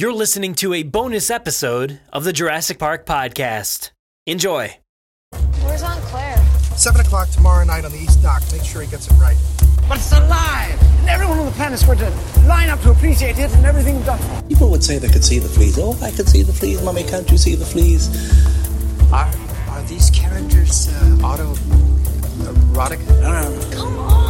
You're listening to a bonus episode of the Jurassic Park podcast. Enjoy. Where's Aunt Claire? Seven o'clock tomorrow night on the East Dock. Make sure he gets it right. But it's alive! And everyone on the planet's going to line up to appreciate it and everything done. People would say they could see the fleas. Oh, I can see the fleas, Mummy. Can't you see the fleas? Are are these characters uh, auto erotic? Come on!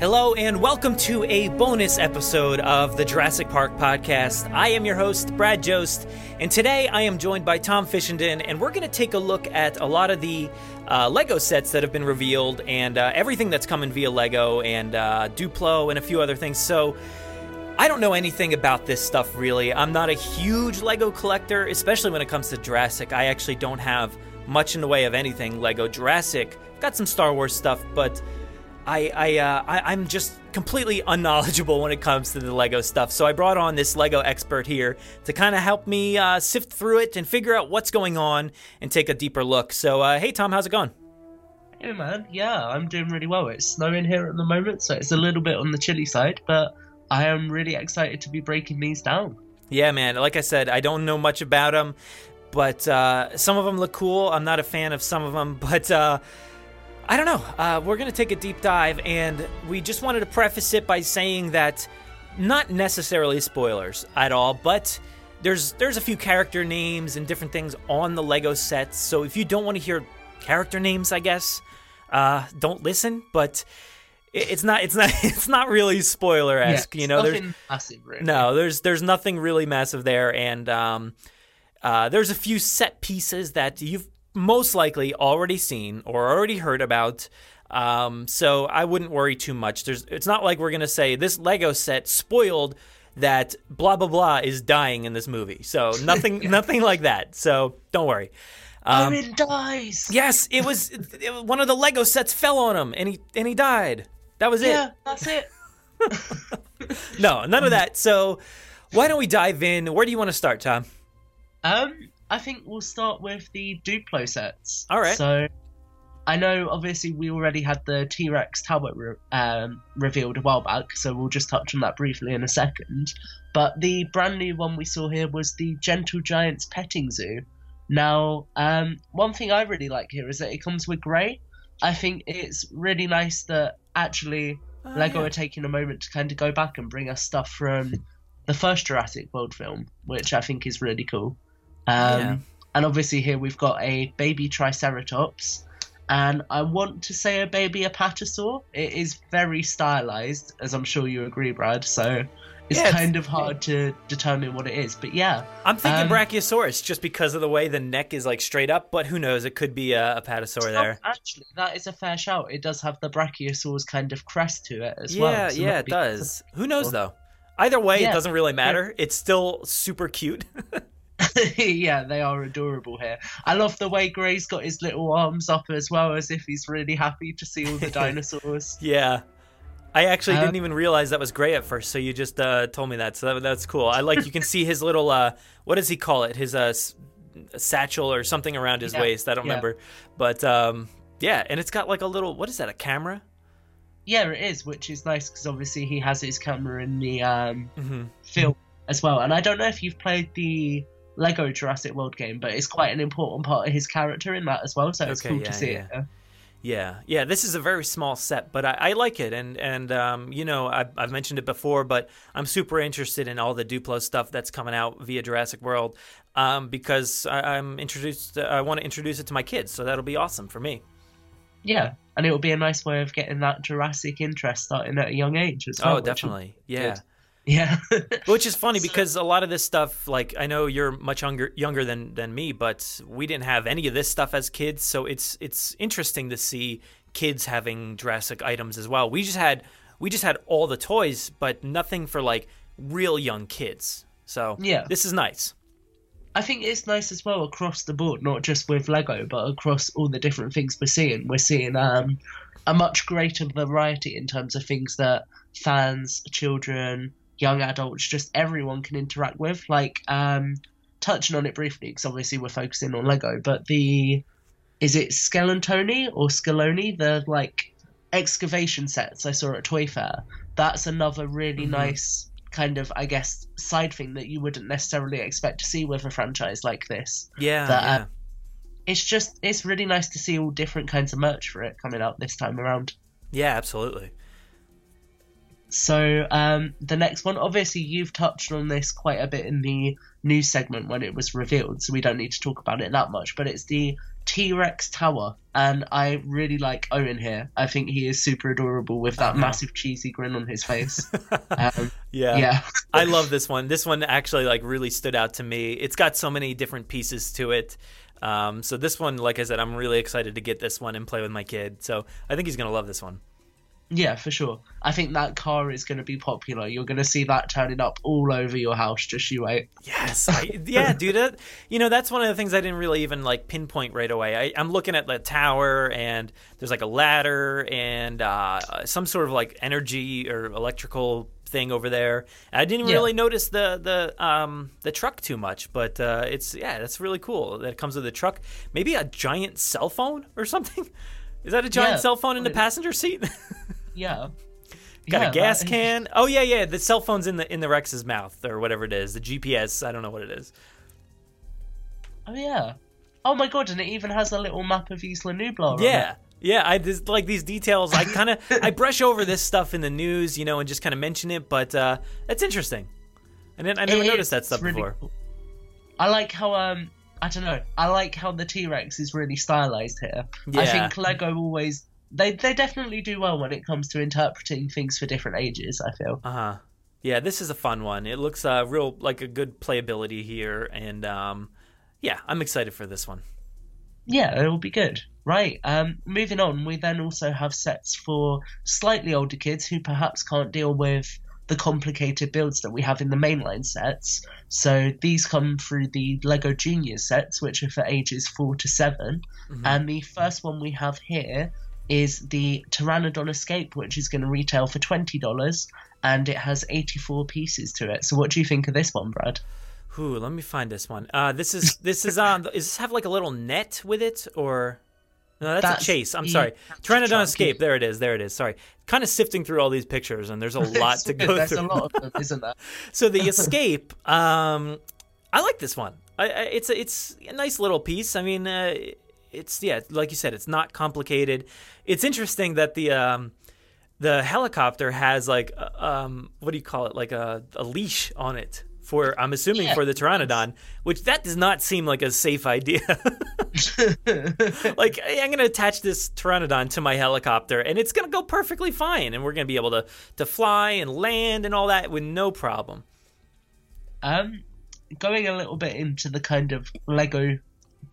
Hello, and welcome to a bonus episode of the Jurassic Park podcast. I am your host, Brad Jost, and today I am joined by Tom Fishenden, and we're going to take a look at a lot of the uh, Lego sets that have been revealed and uh, everything that's coming via Lego and uh, Duplo and a few other things. So, I don't know anything about this stuff really. I'm not a huge Lego collector, especially when it comes to Jurassic. I actually don't have much in the way of anything Lego Jurassic. I've Got some Star Wars stuff, but I, I, uh, I I'm just completely unknowledgeable when it comes to the Lego stuff. So I brought on this Lego expert here to kind of help me uh, sift through it and figure out what's going on and take a deeper look. So uh, hey Tom, how's it going? Hey man, yeah, I'm doing really well. It's snowing here at the moment, so it's a little bit on the chilly side, but I am really excited to be breaking these down. Yeah, man. Like I said, I don't know much about them, but uh, some of them look cool. I'm not a fan of some of them, but uh, I don't know. Uh, we're going to take a deep dive, and we just wanted to preface it by saying that not necessarily spoilers at all, but there's there's a few character names and different things on the Lego sets. So if you don't want to hear character names, I guess uh, don't listen. But it- it's not it's not it's not really spoiler esque. Yeah, you know, there's massive, really. no, there's there's nothing really massive there, and um, uh, there's a few set pieces that you've most likely already seen or already heard about. Um, so I wouldn't worry too much. There's it's not like we're gonna say this Lego set spoiled that blah blah blah is dying in this movie. So nothing nothing like that. So don't worry. Um, Owen dies. yes, it was, it was one of the Lego sets fell on him and he and he died. That was it. Yeah, that's it. No, none of that. So why don't we dive in? Where do you want to start, Tom? Um, I think we'll start with the Duplo sets. All right. So, I know obviously we already had the T Rex tablet re- um, revealed a while back, so we'll just touch on that briefly in a second. But the brand new one we saw here was the Gentle Giants Petting Zoo. Now, um, one thing I really like here is that it comes with Gray. I think it's really nice that actually Lego yeah. are taking a moment to kind of go back and bring us stuff from the first Jurassic World film, which I think is really cool. Um, Yeah. And obviously here we've got a baby Triceratops, and I want to say a baby Apatosaur. It is very stylized, as I'm sure you agree, Brad. So it's Yeah, it's- kind of hard to determine what it is, but yeah. I'm thinking Um, Brachiosaurus just because of the way the neck is like straight up, but who knows? It could be a, a patasaur there. Oh, actually, that is a fair shout. It does have the Brachiosaur's kind of crest to it as yeah, well. so yeah, it does. Who knows though? Either way, it doesn't really matter. It's still super cute. yeah, they are adorable here. I love the way Gray's got his little arms up as well, as if he's really happy to see all the dinosaurs. yeah. I actually Uh, didn't even realize that was gray at first, so you just uh, told me that. So that, that's cool. I like you can see his little uh, what does he call it? His uh, s- satchel or something around his Yeah, waist. I don't yeah. remember, but um, yeah, and it's got like a little what is that? A camera? yeah, it is, which is nice because obviously he has his camera in the um, hmm film as well. And I don't know if you've played the Lego Jurassic World game, but it's quite an important part of his character in that as well. So it's Okay, cool yeah, to see yeah. it. Yeah, yeah. This is a very small set, but I, I like it, and and um, you know I've, I've mentioned it before, but I'm super interested in all the Duplo stuff that's coming out via Jurassic World, um, because I, I'm introduced. I want to introduce it to my kids, so that'll be awesome for me. Yeah, and it will be a nice way of getting that Jurassic interest starting at a young age as well. oh, definitely, yeah. Yeah. Which is funny because a lot of this stuff, like I know you're much younger younger than than me, but we didn't have any of this stuff as kids, so it's it's interesting to see kids having Jurassic items as well. We just had we just had all the toys, but nothing for like real young kids. So Yeah. this is nice. I think it's nice as well across the board, not just with Lego, but across all the different things we're seeing. We're seeing um, a much greater variety in terms of things that fans, children, young adults, just everyone can interact with. Like um, touching on it briefly, because obviously we're focusing on Lego, but the is it Skelentoni or Scaloni? The like excavation sets I saw at Toy Fair. That's another really Mhm. nice kind of, I guess, side thing that you wouldn't necessarily expect to see with a franchise like this. Yeah, That, uh, yeah. It's just, it's really nice to see all different kinds of merch for it coming out this time around. yeah, absolutely. So um, the next one, obviously, you've touched on this quite a bit in the news segment when it was revealed, so we don't need to talk about it that much. But it's the T Rex Tower, and I really like Owen here. I think he is super adorable with that Uh-huh. massive cheesy grin on his face. um, Yeah. yeah, I love this one. This one actually like really stood out to me. It's got so many different pieces to it. Um, so this one, like I said, I'm really excited to get this one and play with my kid. So I think he's gonna love this one. Yeah, for sure. I think that car is going to be popular. You're going to see that turning up all over your house. Just you wait. Yes, I, yeah, dude. That, you know, that's one of the things I didn't really even like pinpoint right away. I, I'm looking at the tower, and there's like a ladder and uh, some sort of like energy or electrical thing over there. I didn't Yeah. really notice the the um the truck too much, but uh, it's yeah, that's really cool. That it comes with a truck, maybe a giant cell phone or something. Is that a giant Yeah. cell phone in the passenger seat? Yeah. Got Yeah, a gas that- can. Oh yeah, yeah. The cell phone's in the in the Rex's mouth or whatever it is. The GPS. I don't know what it is. Oh yeah. Oh my god, and it even has a little map of Isla Nublar. on it. Yeah. Yeah, I just like these details. I kind of I brush over this stuff in the news, you know, and just kind of mention it, but uh that's interesting. I didn't I never It noticed that stuff really before. cool. I like how um I don't know. I like how the T Rex is really stylized here. Yeah. I think Lego always they they definitely do well when it comes to interpreting things for different ages. I feel. Uh huh. Yeah, this is a fun one. It looks uh real like a good playability here, and um, yeah, I'm excited for this one. Yeah, it will be good. Right. Um, moving on, we then also have sets for slightly older kids who perhaps can't deal with the complicated builds that we have in the mainline sets. So these come through the Lego Junior sets, which are for ages four to 7 And the first one we have here is the Pteranodon Escape, which is going to retail for twenty dollars, and it has eighty-four pieces to it. So, what do you think of this one, Brad? Ooh, let me find this one. Uh, this is this is on. Does this have like a little net with it, or no? That's, That's a chase. I'm sorry. Pteranodon Escape. There it is. There it is. Sorry. Kind of sifting through all these pictures, and there's a lot to go There's through. a lot of them, isn't there? so the escape. Um, I like this one. I, I, it's a, it's a nice little piece. I mean, uh, it's yeah, like you said, it's not complicated. It's interesting that the um, the helicopter has like uh, um, what do you call it? Like a, a leash on it for I'm assuming Yeah. for the pteranodon, which that does not seem like a safe idea. like hey, I'm gonna attach this pteranodon to my helicopter and it's gonna go perfectly fine, and we're gonna be able to to fly and land and all that with no problem. Um, going a little bit into the kind of Lego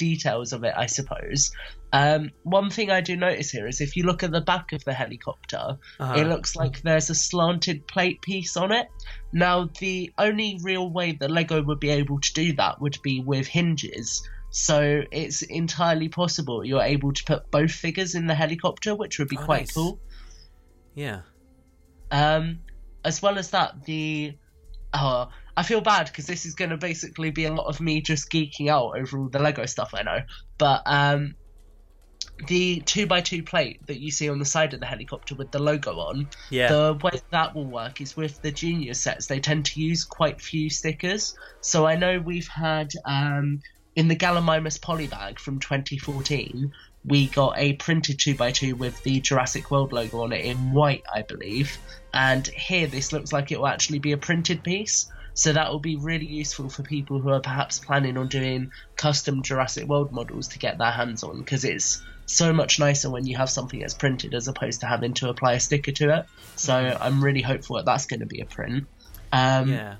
details of it, I suppose. Um, one thing I do notice here is if you look at the back of the helicopter, Uh-huh. it looks like there's a slanted plate piece on it. Now, the only real way that Lego would be able to do that would be with hinges. So it's entirely possible you're able to put both figures in the helicopter, which would be Oh, quite nice. cool. Yeah. Um, as well as that, the oh, I feel bad because this is going to basically be a lot of me just geeking out over all the Lego stuff I know. But um, the two by two plate that you see on the side of the helicopter with the logo on, Yeah. the way that will work is with the junior sets. They tend to use quite few stickers. So I know we've had um, in the Gallimimus polybag from 2014. We got a printed 2x2 with the Jurassic World logo on it in white, I believe. And here, this looks like it will actually be a printed piece. So that will be really useful for people who are perhaps planning on doing custom Jurassic World models to get their hands on, because it's so much nicer when you have something that's printed as opposed to having to apply a sticker to it. So I'm really hopeful that that's going to be a print. Um, yeah.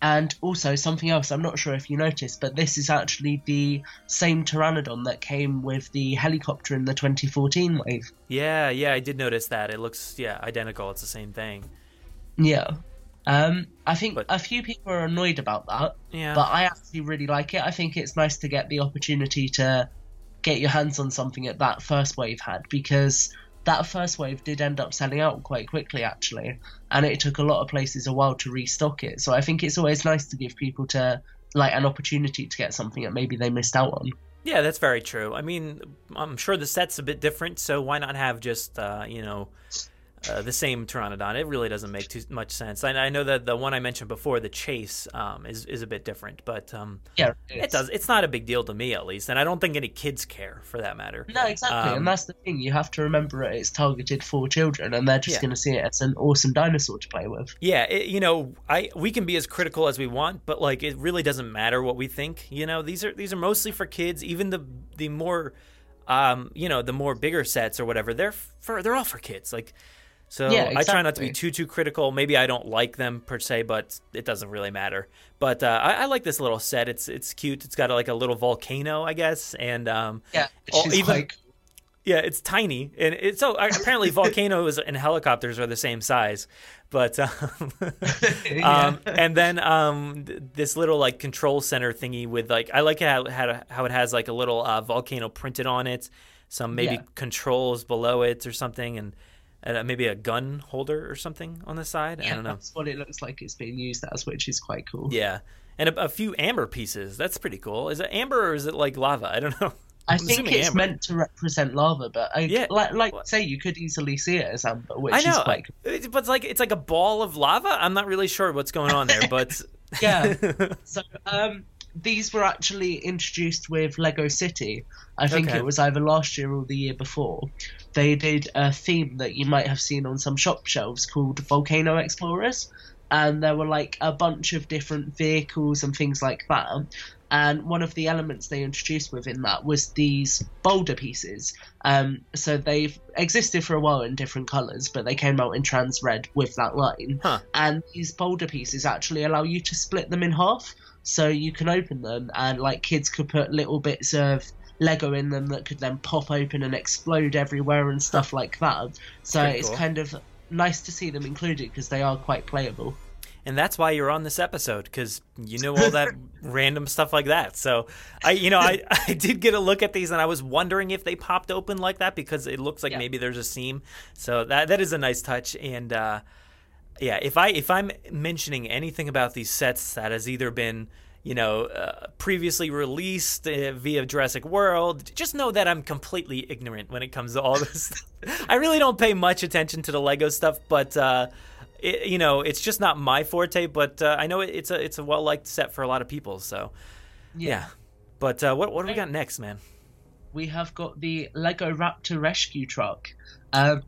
and also something else, I'm not sure if you noticed, but this is actually the same Pteranodon that came with the helicopter in the 2014 wave. Yeah, yeah, I did notice that. It looks yeah, identical. It's the same thing. Yeah. Um, I think But- a few people are annoyed about that, Yeah. but I actually really like it. I think it's nice to get the opportunity to get your hands on something that that first wave had because that first wave did end up selling out quite quickly actually, and it took a lot of places a while to restock it. So I think it's always nice to give people to like an opportunity to get something that maybe they missed out on. Yeah, that's very true. I mean, I'm sure the set's a bit different, so why not have just uh, you know uh, the same Pteranodon? It really doesn't make too much sense. I, I know that the one I mentioned before, the Chase, um, is is a bit different, but um, Yeah, it does. It's not a big deal to me, at least, and I don't think any kids care for that matter. No, exactly, Um, and that's the thing. You have to remember it, it's targeted for children, and they're just Yeah. going to see it as an awesome dinosaur to play with. Yeah, it, you know, I we can be as critical as we want, but like it really doesn't matter what we think. You know, these are these are mostly for kids. Even the the more, um, you know, the more bigger sets or whatever, they're for they're all for kids. Like, so Yeah, I try not to be too too critical. Maybe I don't like them per se, but it doesn't really matter. But uh, I, I like this little set. It's it's cute. It's got like a little volcano, I guess, and um, Yeah, Oh, even- like, yeah, it's tiny, and it's so apparently volcanoes and helicopters are the same size, but um, um, and then um, th- this little like control center thingy with like I like how how, how it has like a little uh, volcano printed on it, some maybe Yeah. controls below it or something, and uh, maybe a gun holder or something on the side. I yeah, don't know. that's what it looks like it's being used as, which is quite cool. Yeah, and a, a few amber pieces. That's pretty cool. Is it amber or is it like lava? I don't know. I I'm think it's amber. meant to represent lava, but I, Yeah. like, like say, you could easily see it as amber, which I is know, quite cool. But it's like it's like a ball of lava. I'm not really sure what's going on there, but Yeah. so um, these were actually introduced with Lego City. I think Okay. it was either last year or the year before. They did a theme that you might have seen on some shop shelves called Volcano Explorers. And there were like a bunch of different vehicles and things like that. And one of the elements they introduced within that was these boulder pieces. Um, so they've existed for a while in different colours, but they came out in trans red with that line. Huh. And these boulder pieces actually allow you to split them in half. So you can open them, and like kids could put little bits of Lego in them that could then pop open and explode everywhere and stuff like that. So Pretty it's cool. kind of nice to see them included because they are quite playable. and that's why you're on this episode because you know all that random stuff like that. So I, you know, I I did get a look at these and I was wondering if they popped open like that because it looks like Yeah. maybe there's a seam. So that that is a nice touch and. uh yeah, if I if I'm mentioning anything about these sets that has either been you know uh, previously released uh, via Jurassic World, just know that I'm completely ignorant when it comes to all this. I really don't pay much attention to the Lego stuff, but uh, it, you know it's just not my forte. But uh, I know it's a it's a well liked set for a lot of people. So yeah. But uh, what what do we got next, man? we have got the Lego Raptor rescue truck. Um,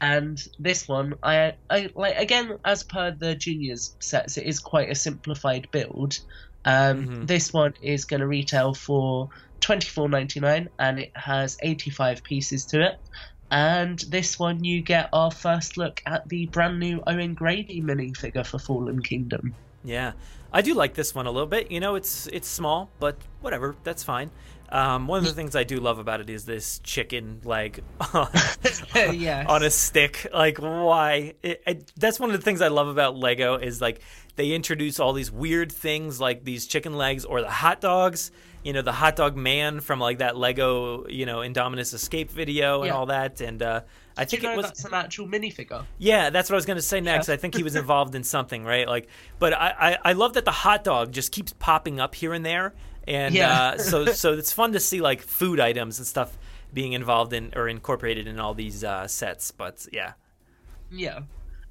and this one, I, I like again as per the juniors sets, it is quite a simplified build. Um, Mhm. This one is going to retail for twenty four ninety nine, and it has eighty five pieces to it. And this one, you get our first look at the brand new Owen Grady minifigure for Fallen Kingdom. Yeah, I do like this one a little bit. You know, it's it's small, but whatever, that's fine. Um, one of the things I do love about it is this chicken leg Yes. on a stick. Like, why? It, it, that's one of the things I love about Lego is like they introduce all these weird things like these chicken legs or the hot dogs. You know, the hot dog man from like that Lego, you know, Indominus Escape video and Yeah. all that. And uh, I think you know it was that's an actual minifigure? yeah, that's what I was going to say next. Yeah. I think he was involved in something, right? Like, but I, I, I love that the hot dog just keeps popping up here and there, and Yeah. uh, so so it's fun to see like food items and stuff being involved in or incorporated in all these uh, sets. But yeah, Yeah,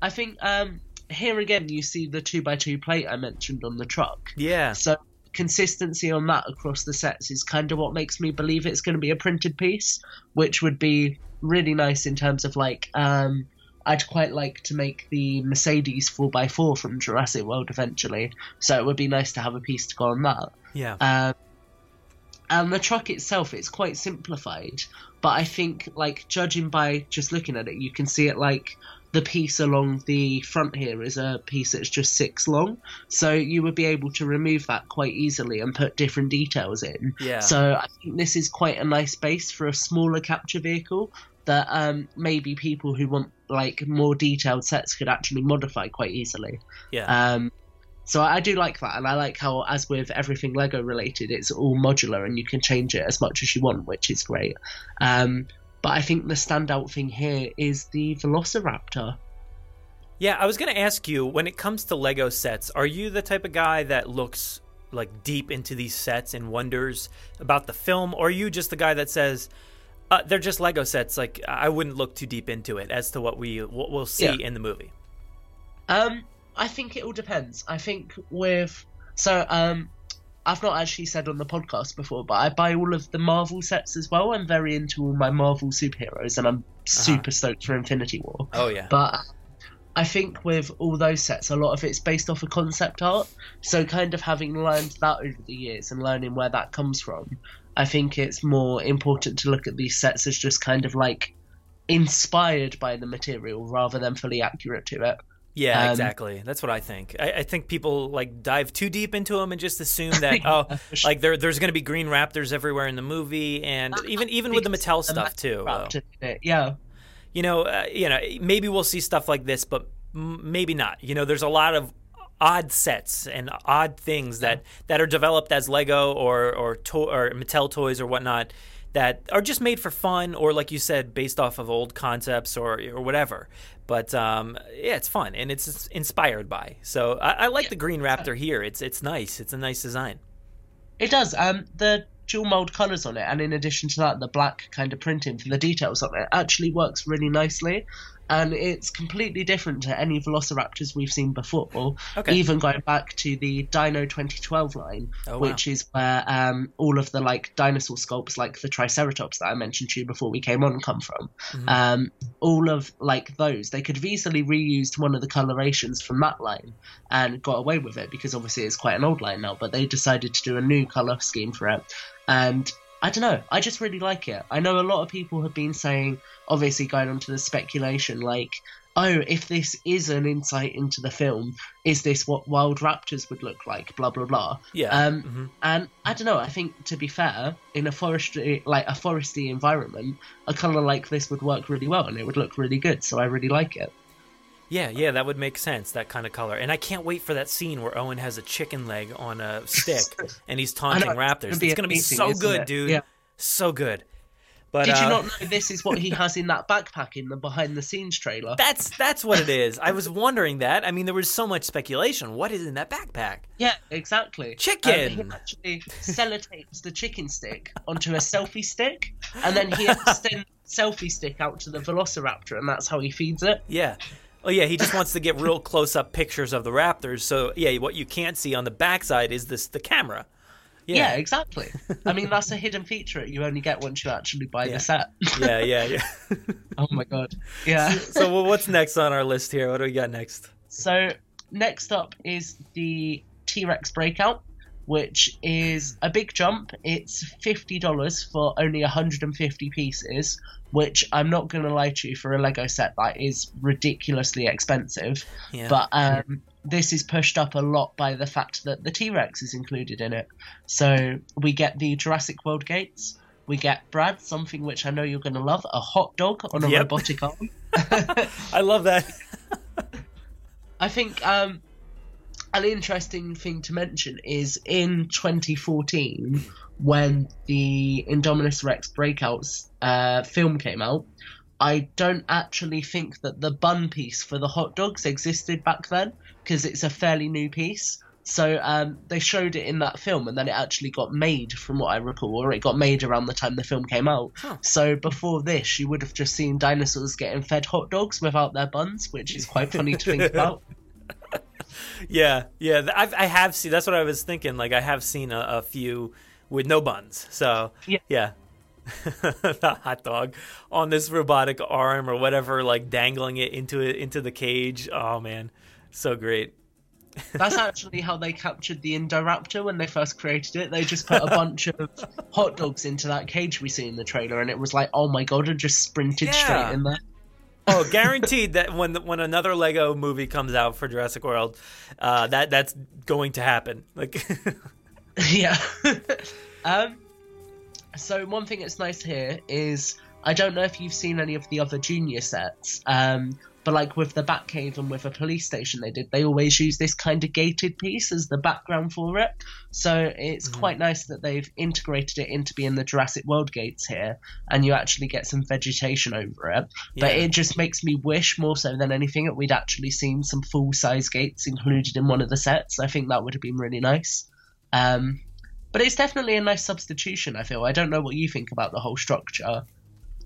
I think um, here again you see the two by two plate I mentioned on the truck. yeah, So consistency on that across the sets is kind of what makes me believe it's going to be a printed piece, which would be really nice in terms of like um, I'd quite like to make the Mercedes 4x4 from Jurassic World eventually, so it would be nice to have a piece to go on that. yeah, Um, and the truck itself, it's quite simplified, but I think, like, judging by just looking at it, you can see it like the piece along the front here is a piece that's just six long, so you would be able to remove that quite easily and put different details in. Yeah. So I think this is quite a nice base for a smaller capture vehicle that um, maybe people who want like more detailed sets could actually modify quite easily. yeah. Um, so I do like that, and I like how, as with everything Lego related, it's all modular and you can change it as much as you want, which is great. Um, but I think the standout thing here is the Velociraptor. Yeah, I was going to ask you when it comes to Lego sets, are you the type of guy that looks like deep into these sets and wonders about the film, or are you just the guy that says uh, they're just Lego sets? Like I wouldn't look too deep into it as to what we what we'll see Yeah. in the movie. Um, I think it all depends. I think with so um, I've not actually said on the podcast before, but I buy all of the Marvel sets as well. I'm very into all my Marvel superheroes, and I'm super stoked for Infinity War. Oh yeah, But I think with all those sets, a lot of it's based off of concept art. So, kind of having learned that over the years and learning where that comes from, I think it's more important to look at these sets as just kind of like inspired by the material rather than fully accurate to it. yeah, um, exactly. That's what I think. I, I think people like dive too deep into them and just assume that oh, like there there's going to be green raptors everywhere in the movie, and even even with the Mattel stuff too. though. wrapped in it. Yeah. you know, uh, you know, maybe we'll see stuff like this, but m- maybe not. You know, there's a lot of odd sets and odd things that that are developed as Lego or or to- or Mattel toys or whatnot that are just made for fun or like you said based off of old concepts or or whatever. But um, yeah, it's fun and it's inspired by. So I, I like the Green Raptor here. It's it's nice. It's a nice design. It does. Um, the dual mold colours on it, and in addition to that, the black kind of printing for the details on it actually works really nicely. And it's completely different to any Velociraptors we've seen before. Okay. Even going back to the Dino 2012 line, Oh, wow. which is where um, all of the like dinosaur sculpts, like the Triceratops that I mentioned to you before we came on, come from. Mm-hmm. Um, all of like those, they could have easily reused one of the colorations from that line and got away with it because obviously it's quite an old line now. But they decided to do a new color scheme for it, and I don't know. I just really like it. I know a lot of people have been saying, obviously going on to the speculation, like, oh, if this is an insight into the film, is this what wild raptors would look like? Blah blah blah. Yeah. Um, Mhm. and I don't know. I think to be fair, in a forestry like a foresty environment, a color like this would work really well, and it would look really good. So I really like it. Yeah, yeah, that would make sense. That kind of color, and I can't wait for that scene where Owen has a chicken leg on a stick and he's taunting raptors. it's gonna be amazing, so good, it? dude. Yeah. So good. But Did uh, you not know this is what he has in that backpack in the behind the scenes trailer? That's that's what it is. I was wondering that. I mean, there was so much speculation. What is in that backpack? Yeah, exactly. Chicken! Um, he actually sellotapes the chicken stick onto a selfie stick, and then he extends the selfie stick out to the Velociraptor, and that's how he feeds it. Yeah. Oh yeah, he just wants to get real close up pictures of the raptors. So yeah, what you can't see on the backside is this the camera. Yeah, exactly. I mean, that's a hidden feature that you only get once you actually buy Yeah. the set. yeah, yeah, yeah. oh my god. Yeah. so well, what's next on our list here? What do we got next? So next up is the T Rex Breakout, which is a big jump. It's fifty dollars for only hundred and fifty pieces, which I'm not going to lie to you for a Lego set that is ridiculously expensive. Yeah. But um, this is pushed up a lot by the fact that the T Rex is included in it. So we get the Jurassic World gates. We get Brad, something which I know you're going to love, a hot dog on a Yep. robotic arm. I love that. I think um, an interesting thing to mention is in 2014, when the Indominus Rex Breakouts uh, film came out, I don't actually think that the bun piece for the hot dogs existed back then because it's a fairly new piece. So um, they showed it in that film, and then it actually got made, from what I recall, or it got made around the time the film came out. So before this, you would have just seen dinosaurs getting fed hot dogs without their buns, which is quite funny to think about. Yeah, yeah. I've, I have seen. That's what I was thinking. Like I have seen a, a few with no buns. So Yeah. yeah. the hot dog on this robotic arm or whatever, like dangling it into it into the cage. Oh man, so great. That's actually how they captured the Indoraptor when they first created it. They just put a bunch of hot dogs into that cage we see in the trailer, and it was like, oh my god, and just sprinted Yeah. straight in there. Oh, guaranteed that when when another Lego movie comes out for Jurassic World, uh, that that's going to happen. Like, yeah. um. So one thing that's nice here is I don't know if you've seen any of the other junior sets, um, but like with the Batcave and with a police station they did, they always use this kind of gated piece as the background for it. So it's quite nice that they've integrated it into being the Jurassic World gates here, and you actually get some vegetation over it. But it just makes me wish more so than anything that we'd actually seen some full size gates included in one of the sets. I think that would have been really nice. Um, but it's definitely a nice substitution. I feel. I don't know what you think about the whole structure.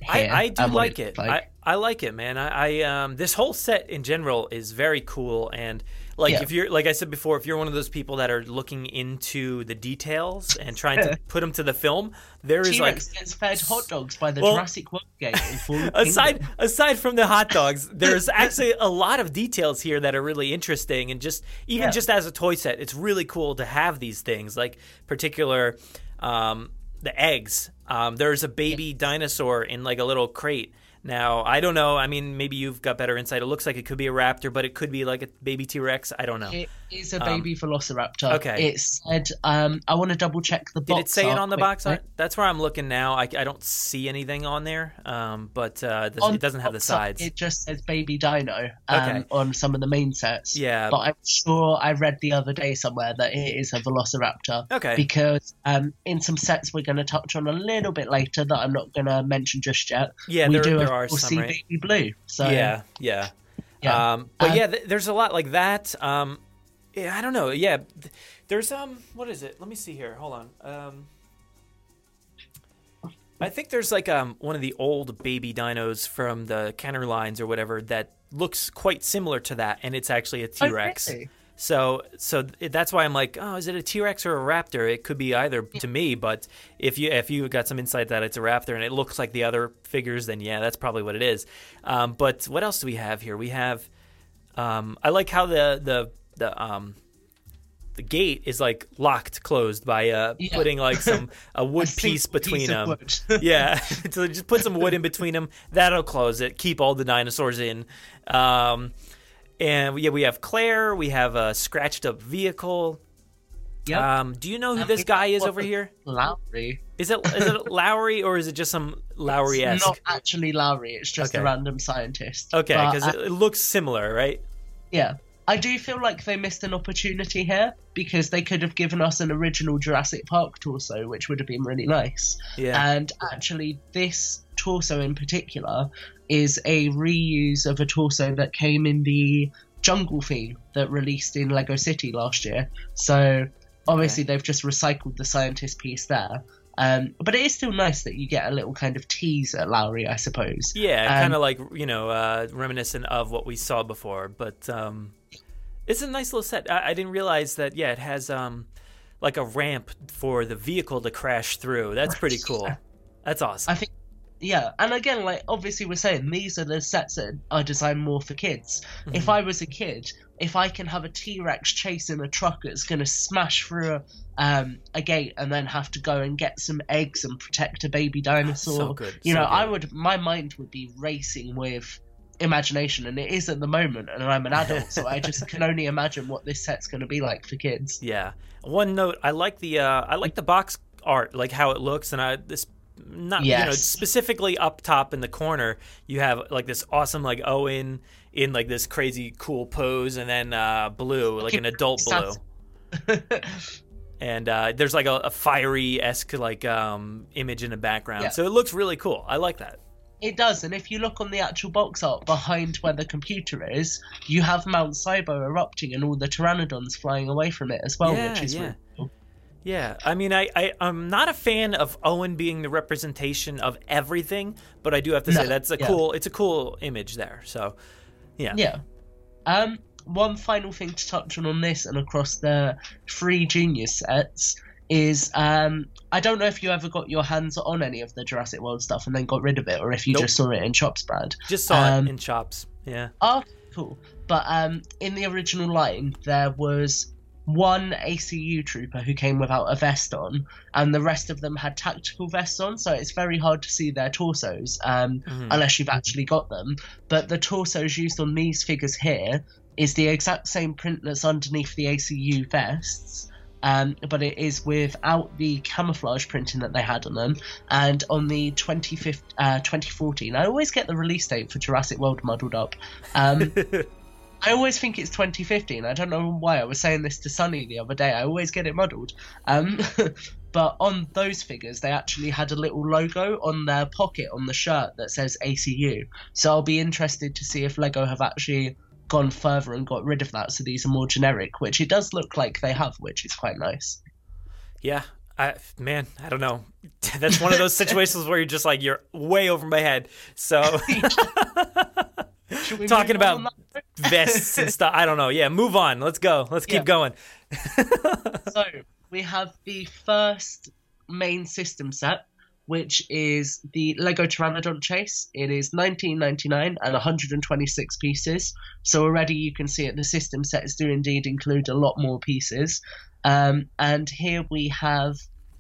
I, I do and what like looks it. I, I like it, man. I, I um this whole set in general is very cool and like Yeah. if you're like I said before, if you're one of those people that are looking into the details and trying to put them to the film, there is like T-Rex gets fed hot dogs by the Well, Jurassic World gate. aside Kingdom. aside from the hot dogs, there's actually a lot of details here that are really interesting and just even Yeah. just as a toy set, it's really cool to have these things like particular um, the eggs. Um, there's a baby dinosaur in like a little crate. Now I don't know. I mean, maybe you've got better insight. It looks like it could be a raptor, but it could be like a baby T Rex. I don't know. It is a baby velociraptor. Um, okay. It said, um, I want to double check the box. Did it say it on the box art? That's where I'm looking now. I, I don't see anything on there, um, but uh, this- On it doesn't have the sides. It just says Baby Dino um, Okay. on some of the main sets. Yeah. But I'm sure I read the other day somewhere that it is a Velociraptor. Okay. Because um, in some sets we're going to touch on a little bit later that I'm not going to mention just yet. Yeah, we there- do there are some, see right? Baby Blue. So yeah, yeah. Yeah. Um, but yeah, th- there's a lot like that. Um, I don't know. Yeah, there's um, what is it? Let me see here. Hold on. Um, I think there's like um one of the old baby dinos from the Kenner lines or whatever that looks quite similar to that, and it's actually a Oh, T Rex. really? So, so that's why I'm like, oh, is it a T Rex or a raptor? It could be either to me, but if you if you got some insight that it's a raptor and it looks like the other figures, then yeah, that's probably what it is. Um, but what else do we have here? We have, um, I like how the the the um the gate is like locked closed by uh Yeah. putting like some a wood single piece between piece them. yeah, so just put some wood in between them. That'll close it. Keep all the dinosaurs in. Um, and yeah, we have Claire. We have a scratched up vehicle. Yep. Um, do you know who this guy is over here? Lowery. Is it is it Lowery or is it just some Lowery esque? not actually Lowery. It's just Okay. a random scientist. Okay, because uh, it, it looks similar, right? Yeah. I do feel like they missed an opportunity here because they could have given us an original Jurassic Park torso, which would have been really nice. Yeah. And actually, this torso in particular is a reuse of a torso that came in the jungle theme that released in Lego City last year. So obviously, they've just recycled the scientist piece there. Um, but it is still nice that you get a little kind of tease at Lowery, I suppose. Yeah, Um, kind of like you know, uh, reminiscent of what we saw before. But um, it's a nice little set. I, I didn't realize that. Yeah, it has um, like a ramp for the vehicle to crash through. That's pretty cool. That's awesome. I think, yeah, and again, like obviously, we're saying these are the sets that are designed more for kids. Mm-hmm. If I was a kid, if I can have a T Rex chasing a truck that's going to smash through a, um, a gate and then have to go and get some eggs and protect a baby dinosaur, So good, you so know, good. I would, my mind would be racing with imagination, and it is at the moment, and I'm an adult, so I just can only imagine what this set's going to be like for kids. Yeah. One note, I like the uh, I like the box art, like how it looks, and I this not you know specifically up top in the corner, you have like this awesome like Owen in like this crazy cool pose, and then uh, blue like an adult blue, and uh, there's like a, a fiery esque like um, image in the background, Yeah. so it looks really cool. I like that. It does, and if you look on the actual box art behind where the computer is, you have Mount Sibo erupting and all the pteranodons flying away from it as well, Yeah, which is yeah. really cool. Yeah, I mean, I, I I'm not a fan of Owen being the representation of everything, but I do have to say that's a yeah. cool. It's a cool image there. So, yeah. Yeah. Um, one final thing to touch on on this and across the three Juniors sets is um, I don't know if you ever got your hands on any of the Jurassic World stuff and then got rid of it, or if you Nope. just saw it in Chops brand. Just saw Um, it in shops. Yeah. Oh, cool. But um, in the original line, there was one ACU trooper who came without a vest on, and the rest of them had tactical vests on, so it's very hard to see their torsos um, unless you've actually got them. But the torsos used on these figures here is the exact same print that's underneath the ACU vests. Um, but it is without the camouflage printing that they had on them. And on the 25th, uh, 2014, I always get the release date for Jurassic World muddled up. Um, I always think it's 2015. I don't know why. I was saying this to Sunny the other day. I always get it muddled. Um, but on those figures, they actually had a little logo on their pocket on the shirt that says ACU. So I'll be interested to see if Lego have actually gone further and got rid of that. So these are more generic, which it does look like they have, which is quite nice. Yeah, I man, I don't know. That's one of those situations where you're just like you're way over my head. So talking about vests and stuff. I don't know. Yeah, move on. Let's go. Let's keep Yeah. going. so we have the first main system set, which is the Lego Pteranodon Chase. It is 19.99 and 126 pieces. So already you can see it. The system sets do indeed include a lot more pieces. Um, and here we have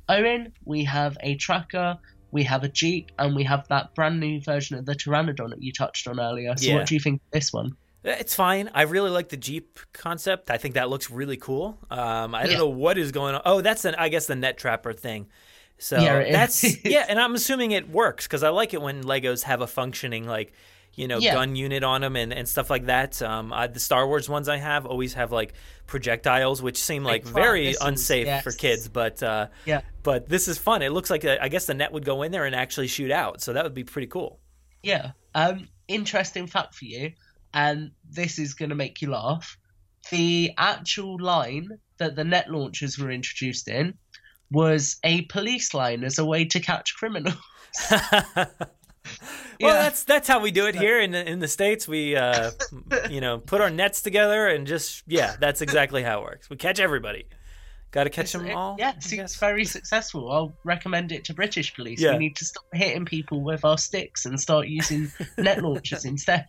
Owen, we have a tracker, we have a Jeep, and we have that brand new version of the Pteranodon that you touched on earlier. So Yeah. what do you think of this one? It's fine. I really like the Jeep concept. I think that looks really cool. Um, I don't Yeah. know what is going on. Oh, that's an I guess the net trapper thing. So Yeah, that's yeah, and I'm assuming it works because I like it when Legos have a functioning like you know Yeah. gun unit on them and, and stuff like that. Um, I, the Star Wars ones I have always have like projectiles, which seem like Like very unsafe for kids. But uh, Yeah. but this is fun. It looks like a, I guess the net would go in there and actually shoot out. So that would be pretty cool. Yeah. Um, interesting fact for you, and this is going to make you laugh. The actual line that the net launchers were introduced in was a police line as a way to catch criminals. Well, Yeah. that's that's how we do it here in the, in the states. We, uh, you know, put our nets together and just yeah, that's exactly how it works. We catch everybody. Got to catch them It- all. yeah, I see, guess. it's very successful. I'll recommend it to British police. Yeah. We need to stop hitting people with our sticks and start using net launchers instead.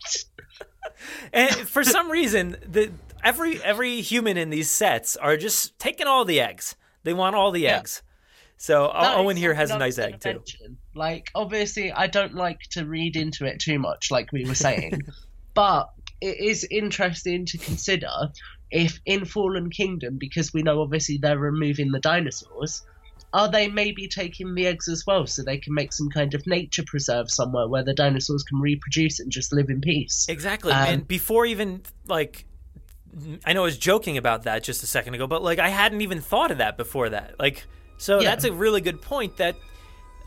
And for some reason, the every every human in these sets are just taking all the eggs. They want all the Yeah. eggs. So That Owen here has a nice egg too. Like, obviously, I don't like to read into it too much, like we were saying, but it is interesting to consider if in Fallen Kingdom, because we know obviously they're removing the dinosaurs, are they maybe taking the eggs as well so they can make some kind of nature preserve somewhere where the dinosaurs can reproduce and just live in peace? Exactly. Um, and before even like I know I was joking about that just a second ago, but like I hadn't even thought of that before that. Like so Yeah. that's a really good point that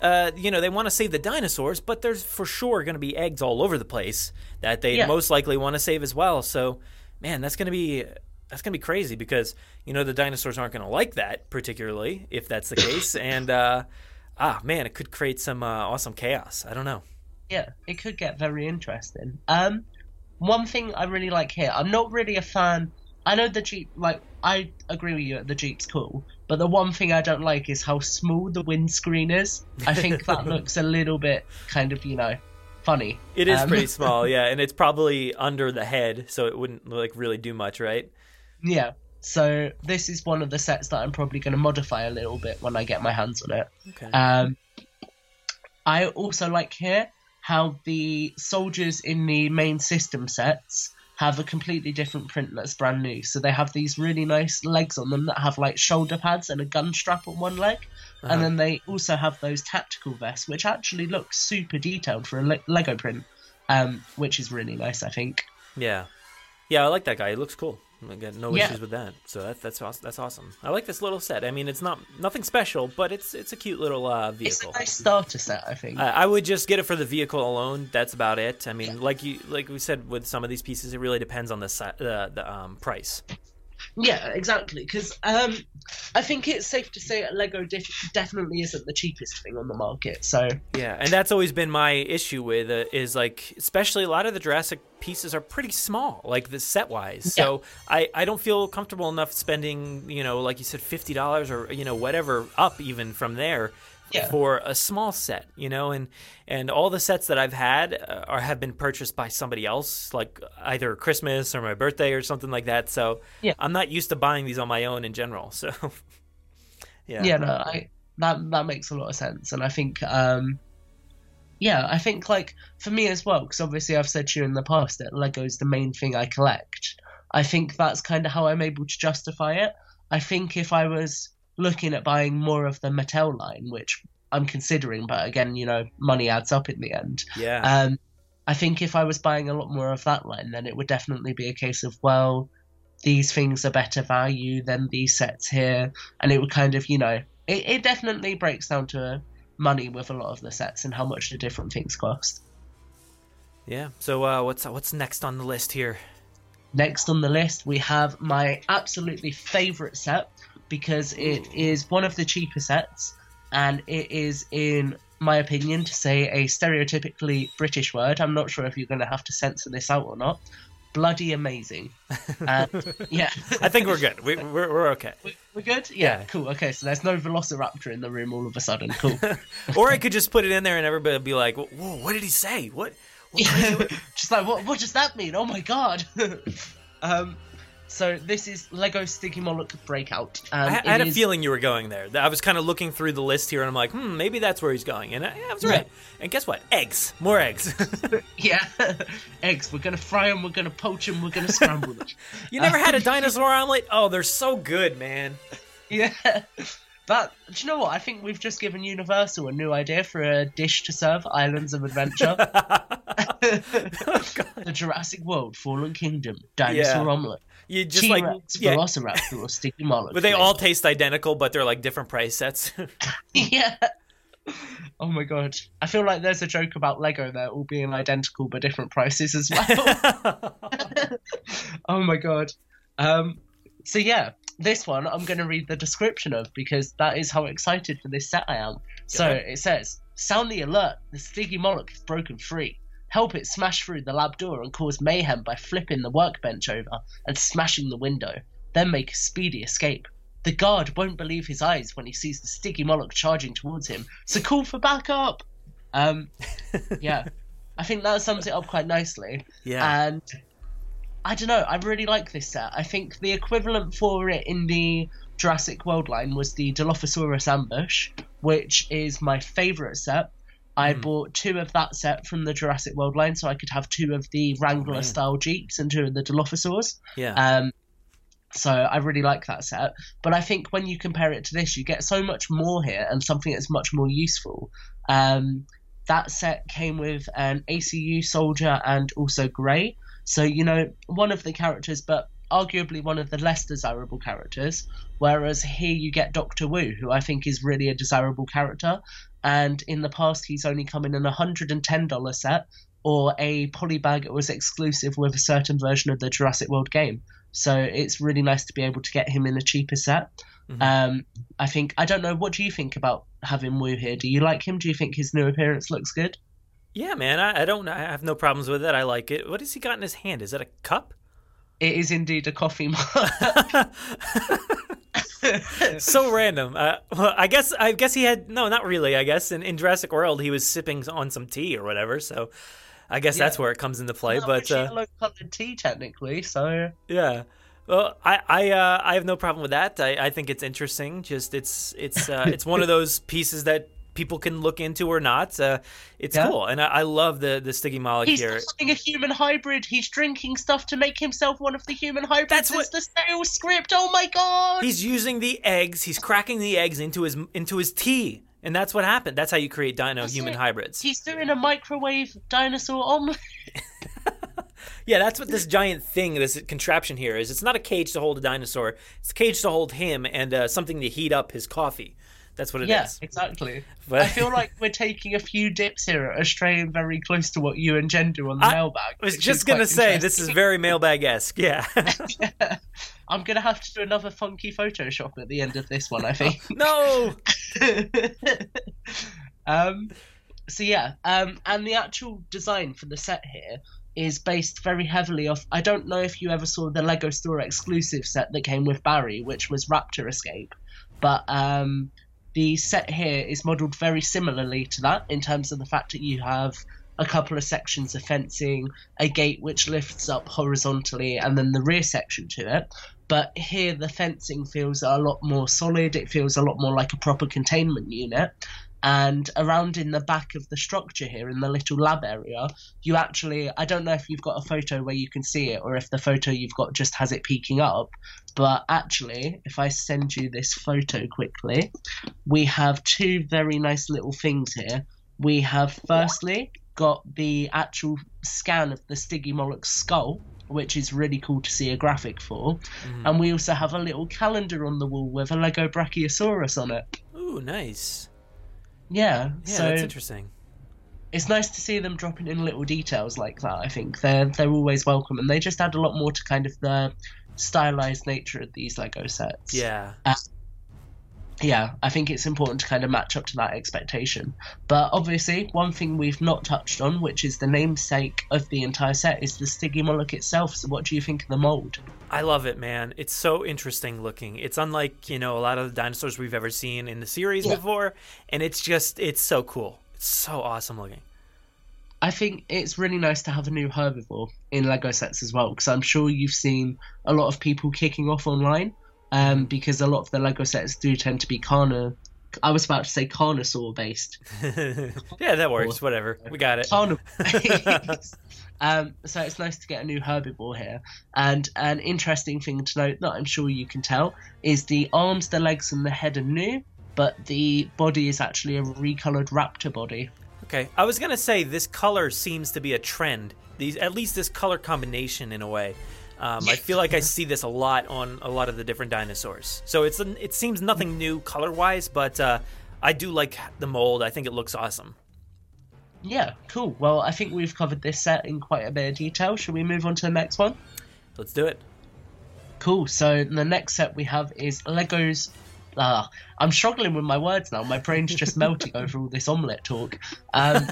uh, you know, they want to save the dinosaurs, but there's for sure going to be eggs all over the place that they Yeah. most likely want to save as well. So, man, that's going to be that's going to be crazy because you know the dinosaurs aren't going to like that particularly if that's the case, and uh, ah, man, it could create some uh, awesome chaos. I don't know. Yeah, it could get very interesting. Um, one thing I really like here, I'm not really a fan. I know the Jeep, like, I agree with you, the Jeep's cool, but the one thing I don't like is how small the windscreen is. I think that looks a little bit kind of, you know, funny. It is Um, pretty small, yeah, and it's probably under the head, so it wouldn't like really do much, right? Yeah. So this is one of the sets that I'm probably going to modify a little bit when I get my hands on it. Okay. Um, I also like here how the soldiers in the main system sets have a completely different print that's brand new. So they have these really nice legs on them that have like shoulder pads and a gun strap on one leg. Uh-huh. And then they also have those tactical vests, which actually look super detailed for a le- Lego print, um, which is really nice, I think. yeah, yeah, I like that guy. He looks cool. I got no Yeah. issues with that. So that, that's awesome. That's awesome. I like this little set. I mean, it's not nothing special, but it's it's a cute little uh, It's a vehicle. nice starter set, I think. I, I would just get it for the vehicle alone. That's about it. I mean, like you like we said with some of these pieces, it really depends on the si- uh, the um, price. Yeah, exactly. Because um, I think it's safe to say that Lego def- definitely isn't the cheapest thing on the market. So Yeah, and that's always been my issue with uh, is like, especially a lot of the Jurassic pieces are pretty small, like the set wise. So I, I don't feel comfortable enough spending, you know, like you said, fifty dollars or you know whatever up even from there Yeah. for a small set, you know, and and all the sets that I've had uh, are have been purchased by somebody else, like either Christmas or my birthday or something like that. So Yeah. I'm not used to buying these on my own in general. So yeah, yeah, no, I that that makes a lot of sense, and I think um, yeah, I think like for me as well, because obviously I've said to you in the past that Lego is the main thing I collect. I think that's kind of how I'm able to justify it. I think if I was looking at buying more of the Mattel line, which I'm considering, but again, you know, money adds up in the end. yeah. Um, I think if I was buying a lot more of that line, then it would definitely be a case of, well, these things are better value than these sets here. And it would kind of, you know, it, it definitely breaks down to money with a lot of the sets and how much the different things cost. Yeah. So uh, what's what's next on the list here? Next on the list, we have my absolutely favourite set, because it is one of the cheaper sets, and it is, in my opinion, to say a stereotypically British word. I'm not sure if you're going to have to censor this out or not. Bloody amazing. And, yeah. I think we're good. We, we're, we're okay. We- We're good? Yeah, Yeah. cool. Okay, so there's no Velociraptor in the room all of a sudden. Cool. Or I could just put it in there and everybody would be like, "Whoa, what did he say? What?" what Just like, what, what does that mean? Oh my god. um, so this is Lego Stygimoloch Breakout. Um, I, I had a feeling you were going there. I was kind of looking through the list here, and I'm like, "Hmm, maybe that's where he's going." And I, I was Yeah. right. And guess what? Eggs, more eggs. Yeah, eggs. We're gonna fry them. We're gonna poach them. We're gonna scramble them. you never had a dinosaur omelet? Oh, they're so good, man. Yeah. That do you know what? I think we've just given Universal a new idea for a dish to serve Islands of Adventure. the Jurassic World, Fallen Kingdom, Dinosaur Yeah. Omelette, You just like, T-Rex, yeah, Velociraptor, or Stygimoloch. but they all taste identical, but they're like different price sets. yeah. Oh my god. I feel like there's a joke about Lego there all being identical but different prices as well. oh my god. Um so yeah, this one I'm going to read the description of because that is how excited for this set I am. So it says, "Sound the alert. The Stygimoloch is broken free. Help it smash through the lab door and cause mayhem by flipping the workbench over and smashing the window. Then make a speedy escape. The guard won't believe his eyes when he sees the Stygimoloch charging towards him, so call for backup. Um, yeah, I think that sums it up quite nicely. yeah. And I don't know, I really like this set. I think the equivalent for it in the Jurassic World line was the Dilophosaurus Ambush, which is my favourite set. I Hmm. bought two of that set from the Jurassic World line, so I could have two of the Wrangler man. style Jeeps and two of the Dilophosaurs. yeah. Um, so I really like that set. But I think when you compare it to this, you get so much more here and something that's much more useful. Um, that set came with an ACU soldier and also Gray. So, you know, one of the characters, but arguably one of the less desirable characters. Whereas here you get Doctor Wu, who I think is really a desirable character. And in the past, he's only come in an $110 set or a polybag that was exclusive with a certain version of the Jurassic World game. So it's really nice to be able to get him in a cheaper set. Mhm. Um, I think I don't know. What do you think about having Wu here? Do you like him? Do you think his new appearance looks good? Yeah, man. I, I don't. I have no problems with it. I like it. What has he got in his hand? Is that a cup? It is indeed a coffee mug. so random. Uh, well, I guess I guess he had no, not really. I guess in, in Jurassic World he was sipping on some tea or whatever. So I guess that's where it comes into play. Well, but uh, yellow coloured tea technically, so yeah. Well, I I uh, I have no problem with that. I, I think it's interesting. Just it's it's uh, it's one of those pieces that people can look into or not. Uh, it's Yeah. cool, and I, I love the the Stygimoloch he's here. becoming a human hybrid. He's drinking stuff to make himself one of the human hybrids. That's It's what- the sales script. Oh my god! He's using the eggs. He's cracking the eggs into his into his tea, and that's what happened. That's how you create dino That's human it. hybrids. He's doing a microwave dinosaur omelet. Yeah, that's what this giant thing, this contraption here is. It's not a cage to hold a dinosaur. It's a cage to hold him and uh, something to heat up his coffee. That's what it is. Yeah, exactly. But- I feel like we're taking a few dips here, at straying very close to what you and Jen do on the I mailbag. I was just gonna say this is very mailbag esque. Yeah. I'm gonna have to do another funky Photoshop at the end of this one. I think. no. um, so yeah, um, and the actual design for the set here is based very heavily off. I don't know if you ever saw the Lego Store exclusive set that came with Barry, which was Raptor Escape, but um, the set here is modelled very similarly to that in terms of the fact that you have a couple of sections of fencing, a gate which lifts up horizontally, and then the rear section to it. But here, the fencing feels a lot more solid. It feels a lot more like a proper containment unit. And around in the back of the structure here, in the little lab area, you actually, I don't know if you've got a photo where you can see it or if the photo you've got just has it peeking up. But actually, if I send you this photo quickly, we have two very nice little things here. We have firstly got the actual scan of the Stygimoloch skull, which is really cool to see a graphic for. Mm. And we also have a little calendar on the wall with a Lego Brachiosaurus on it. Ooh, nice. Yeah, Yeah, so that's interesting. it's nice to see them dropping in little details like that. I think they're they're always welcome, and they just add a lot more to kind of the stylized nature of these Lego sets. Yeah. Uh, yeah, I think it's important to kind of match up to that expectation. But obviously, one thing we've not touched on, which is the namesake of the entire set, is the Stygimoloch itself. So, what do you think of the mold? I love it, man. It's so interesting looking. It's unlike, you know, a lot of the dinosaurs we've ever seen in the series Yeah. before. And it's just, it's so cool. It's so awesome looking. I think it's really nice to have a new herbivore in Lego sets as well, because I'm sure you've seen a lot of people kicking off online, um, because a lot of the Lego sets do tend to be carna. I was about to say carnosaur based. yeah, that works. Whatever. We got it. Carnivores. um, so it's nice to get a new herbivore here. And an interesting thing to note that I'm sure you can tell is the arms, the legs, and the head are new, but the body is actually a recolored raptor body. Okay. I was going to say this color seems to be a trend. These, at least this color combination in a way. Um, I feel like I see this a lot on a lot of the different dinosaurs. So it's it seems nothing new color wise, but uh, I do like the mold. I think it looks awesome. Yeah, cool. Well, I think we've covered this set in quite a bit of detail. Shall we move on to the next one? Let's do it. Cool. So the next set we have is Legos. Ah, I'm struggling with my words now. My brain's just melting over all this omelette talk. Um,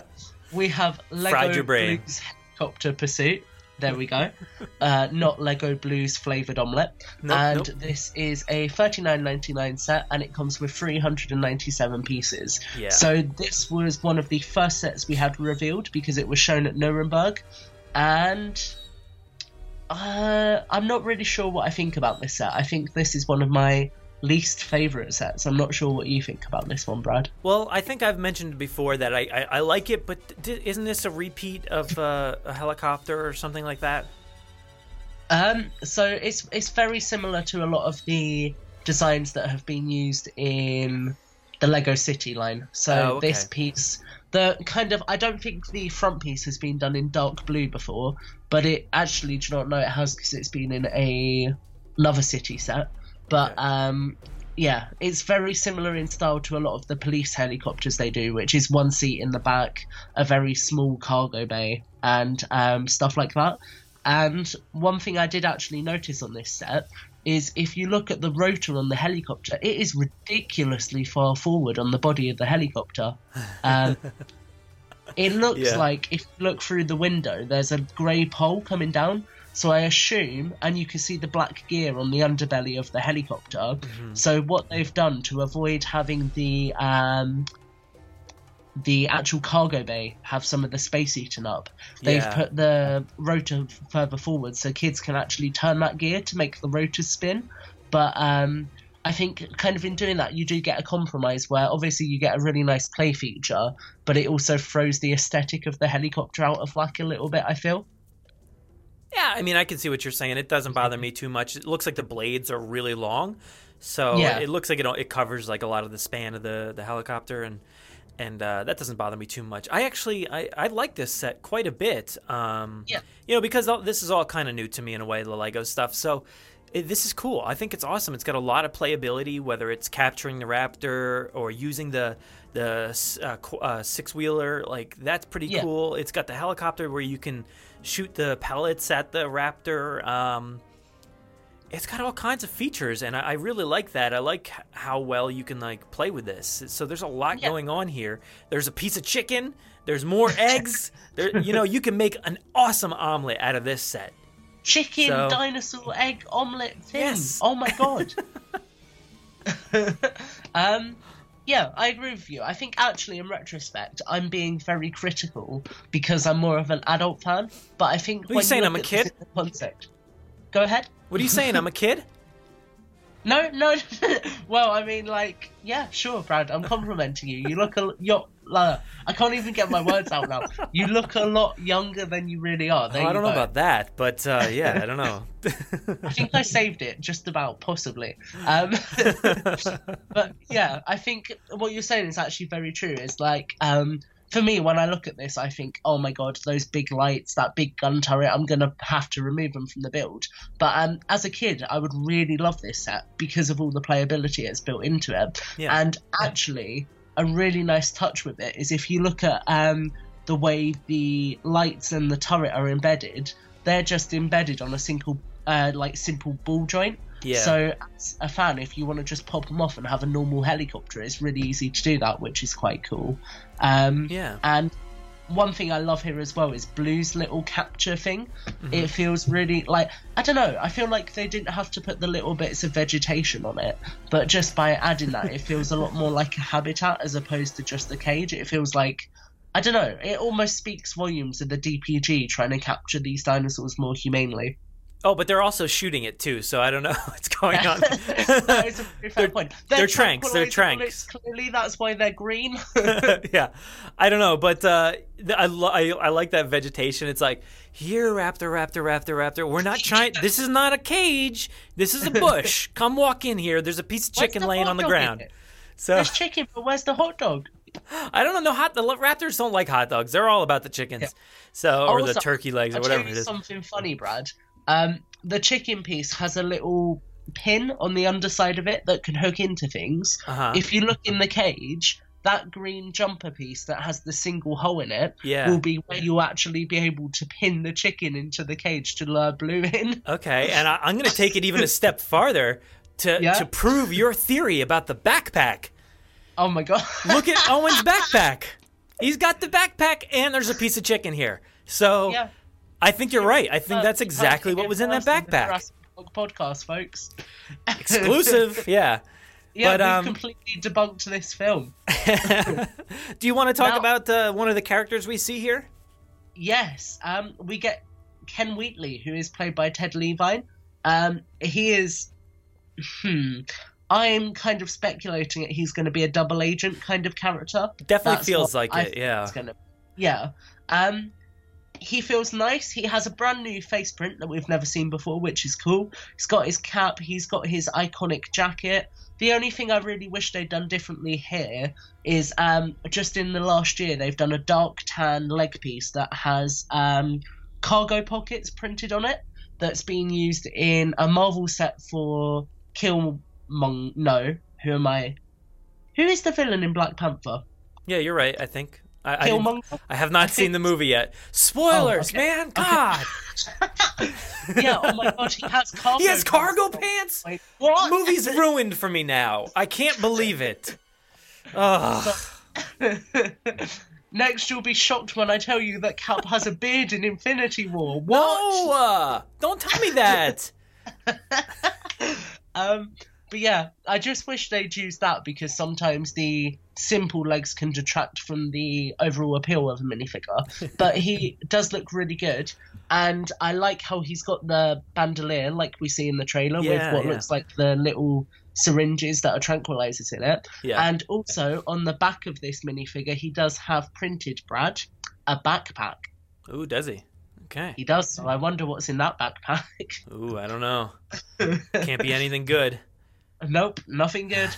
we have Lego Fried your brain. Blues Helicopter Pursuit. There we go. Uh, not Lego Blues flavored omelette. Nope, and nope. this is a 39.99 set, and it comes with 397 pieces. Yeah. So this was one of the first sets we had revealed because it was shown at Nuremberg, and uh, I'm not really sure what I think about this set. I think this is one of my least favorite sets. I'm not sure what you think about this one, Brad. Well, I think I've mentioned before that I, I, I like it, but d- isn't this a repeat of uh, a helicopter or something like that? Um, so it's it's very similar to a lot of the designs that have been used in the Lego City line. So Oh, okay. this piece, the kind of I don't think the front piece has been done in dark blue before, but it actually do not know it has because it's been in a another city set. But Okay. um, yeah, it's very similar in style to a lot of the police helicopters they do, which is one seat in the back, a very small cargo bay, and um, stuff like that. And one thing I did actually notice on this set is if you look at the rotor on the helicopter, it is ridiculously far forward on the body of the helicopter. Um, it looks Yeah. like if you look through the window, there's a grey pole coming down. So I assume, and you can see the black gear on the underbelly of the helicopter. Mm-hmm. So what they've done to avoid having the um, the actual cargo bay have some of the space eaten up, they've Yeah. put the rotor further forward so kids can actually turn that gear to make the rotor spin. But um, I think kind of in doing that, you do get a compromise where obviously you get a really nice play feature, but it also throws the aesthetic of the helicopter out of whack a little bit. I feel. Yeah, I mean, I can see what you're saying. It doesn't bother me too much. It looks like the blades are really long, so Yeah. it looks like it it covers like a lot of the span of the the helicopter, and and uh, that doesn't bother me too much. I actually I, I like this set quite a bit. Um, Yeah. you know, because this is all kind of new to me in a way, the Lego stuff. So. It, this is cool. I think it's awesome. It's got a lot of playability, whether it's capturing the raptor or using the the uh, uh, six wheeler. Like that's pretty Yeah. cool. It's got the helicopter where you can shoot the pellets at the raptor. Um, it's got all kinds of features, and I, I really like that. I like how well you can like play with this. So there's a lot Yeah. going on here. There's a piece of chicken. There's more eggs. there, you know, you can make an awesome omelet out of this set. Chicken, So- dinosaur, egg, omelette thing. Yes. Oh my god. um, yeah, I agree with you. I think actually, in retrospect, I'm being very critical because I'm more of an adult fan. But I think what are you saying, look I'm a kid? Concept. Go ahead. What are you saying? I'm a kid. No, no. well, I mean, like, yeah, sure, Brad. I'm complimenting you. You look a you're, uh, I can't even get my words out now. You look a lot younger than you really are. There Oh, I don't know about that, but uh, yeah, I don't know. I think I saved it just about, possibly. Um, but yeah, I think what you're saying is actually very true. Is like, um, for me, when I look at this, I think, oh my god, those big lights, that big gun turret, I'm gonna have to remove them from the build. But um, as a kid, I would really love this set because of all the playability it's built into it. Yeah. And actually, a really nice touch with it is if you look at um, the way the lights and the turret are embedded, they're just embedded on a single, uh, like simple ball joint. Yeah. So, as a fan, if you want to just pop them off and have a normal helicopter, it's really easy to do that, which is quite cool. Um, Yeah. And one thing I love here as well is Blue's little capture thing. Mm-hmm. It feels really like I don't know. I feel like they didn't have to put the little bits of vegetation on it, but just by adding that, it feels a lot more like a habitat as opposed to just a cage. It feels like I don't know. It almost speaks volumes of the DPG trying to capture these dinosaurs more humanely. Oh, but they're also shooting it too, so I don't know what's going on. that is a very fair They're- point. they're tranks, they're tranks. Clearly, that's why they're green. yeah, I don't know, but uh, I, lo- I I like that vegetation. It's like here, raptor, raptor, raptor, raptor. We're not trying. This is not a cage. This is a bush. Come walk in here. There's a piece of chicken laying on the ground. So There's chicken, but where's the hot dog? I don't know. Hot the raptors don't like hot dogs. They're all about the chickens. So or the turkey legs or I'll whatever it is. something funny, Brad. Um, the chicken piece has a little pin on the underside of it that can hook into things. Uh-huh. If you look in the cage, that green jumper piece that has the single hole in it Yeah. will be where you'll actually be able to pin the chicken into the cage to lure Blue in. Okay, and I, I'm going to take it even a step farther to Yeah? to prove your theory about the backpack. Oh my god! Look at Owen's backpack. He's got the backpack, and there's a piece of chicken here. So yeah, I think you're right. I think that's exactly what was in that backpack. Podcast, folks. Exclusive, yeah. Yeah, But, um, completely debunked this film. Do you want to talk Now- about uh, one of the characters we see here? Yes, um, we get Ken Wheatley, who is played by Ted Levine. Um, he is. Hmm. I'm kind of speculating that he's going to be a double agent kind of character. Definitely That's feels like I it. Yeah. it's gonna- yeah. Um, he feels nice. He has a brand new face print that we've never seen before, which is cool. He's got his cap. He's got his iconic jacket. The only thing I really wish they'd done differently here is um, just in the last year they've done a dark tan leg piece that has um, cargo pockets printed on it. That's been used in a Marvel set for Killmong. No, who am I? Who is the villain in Black Panther? Yeah, you're right. I think. I, I. I have not seen the movie yet. Spoilers, Oh, okay. man. God. yeah, oh my god, he has cargo. He has cargo pants. pants. Wait, what? Movie's ruined for me now. I can't believe it. Ugh. Next, you'll be shocked when I tell you that Cap has a beard in Infinity War. What? No, uh, don't tell me that. Um, but yeah, I just wish they'd use that because sometimes the simple legs can detract from the overall appeal of a minifigure. But he does look really good, and I like how he's got the bandolier like we see in the trailer Yeah, with what yeah. looks like the little syringes that are tranquilizers in it. Yeah. And also on the back of this minifigure, he does have printed Brad a backpack. Ooh, does he? Okay. He does. So I wonder what's in that backpack. Ooh, I don't know. Can't be anything good. nope, nothing good.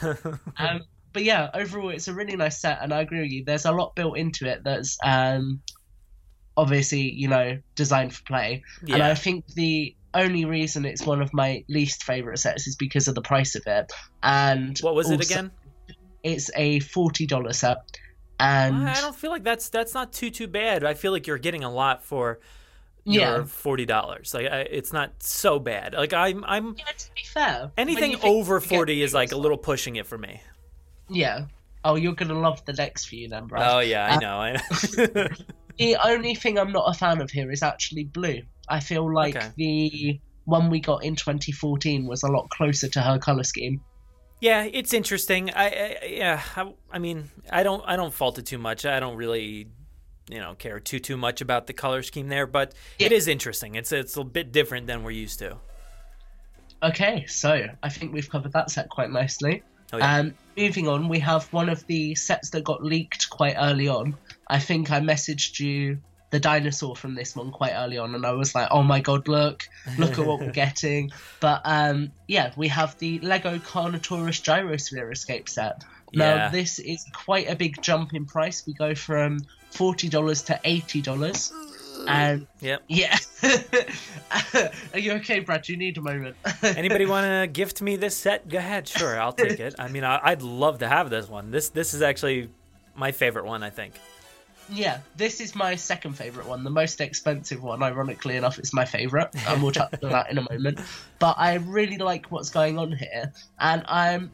um, but yeah, overall, it's a really nice set, and I agree with you. There's a lot built into it that's um, obviously, you know, designed for play. Yeah. And I think the only reason it's one of my least favorite sets is because of the price of it. And What was it again? It's a forty dollar set, and I don't feel like that's that's not too too bad. I feel like you're getting a lot for your Yeah. forty dollars. Like I, it's not so bad. Like I'm I'm yeah, to be fair, anything over forty is like a little pushing it for me. Yeah. Oh, you're gonna love the next few then, Brad. Oh yeah, I Uh, know. I know. The only thing I'm not a fan of here is actually blue. I feel like Okay. the one we got in 2014 was a lot closer to her color scheme. Yeah, it's interesting. I, I yeah, I, I mean, I don't I don't fault it too much. I don't really you know care too too much about the color scheme there, but it Yeah. is interesting. It's it's a bit different than we're used to. Okay, so I think we've covered that set quite nicely. Oh, yeah. Um, moving on, we have one of the sets that got leaked quite early on. I think I messaged you the dinosaur from this one quite early on, and I was like, "Oh my god, look, look at what we're getting!" But um, yeah, we have the Lego Carnotaurus Gyrosphere Escape set. Now Yeah. this is quite a big jump in price. We go from forty dollars to eighty dollars, and Yep. yeah. Are you okay, Brad? Do you need a moment? Anybody want to gift me this set? Go ahead. Sure, I'll take it. I mean, I, I'd love to have this one. This this is actually my favorite one. I think. yeah, this is my second favorite one. The most expensive one, ironically enough, is my favorite, and we'll touch on that in a moment. But I really like what's going on here, and I'm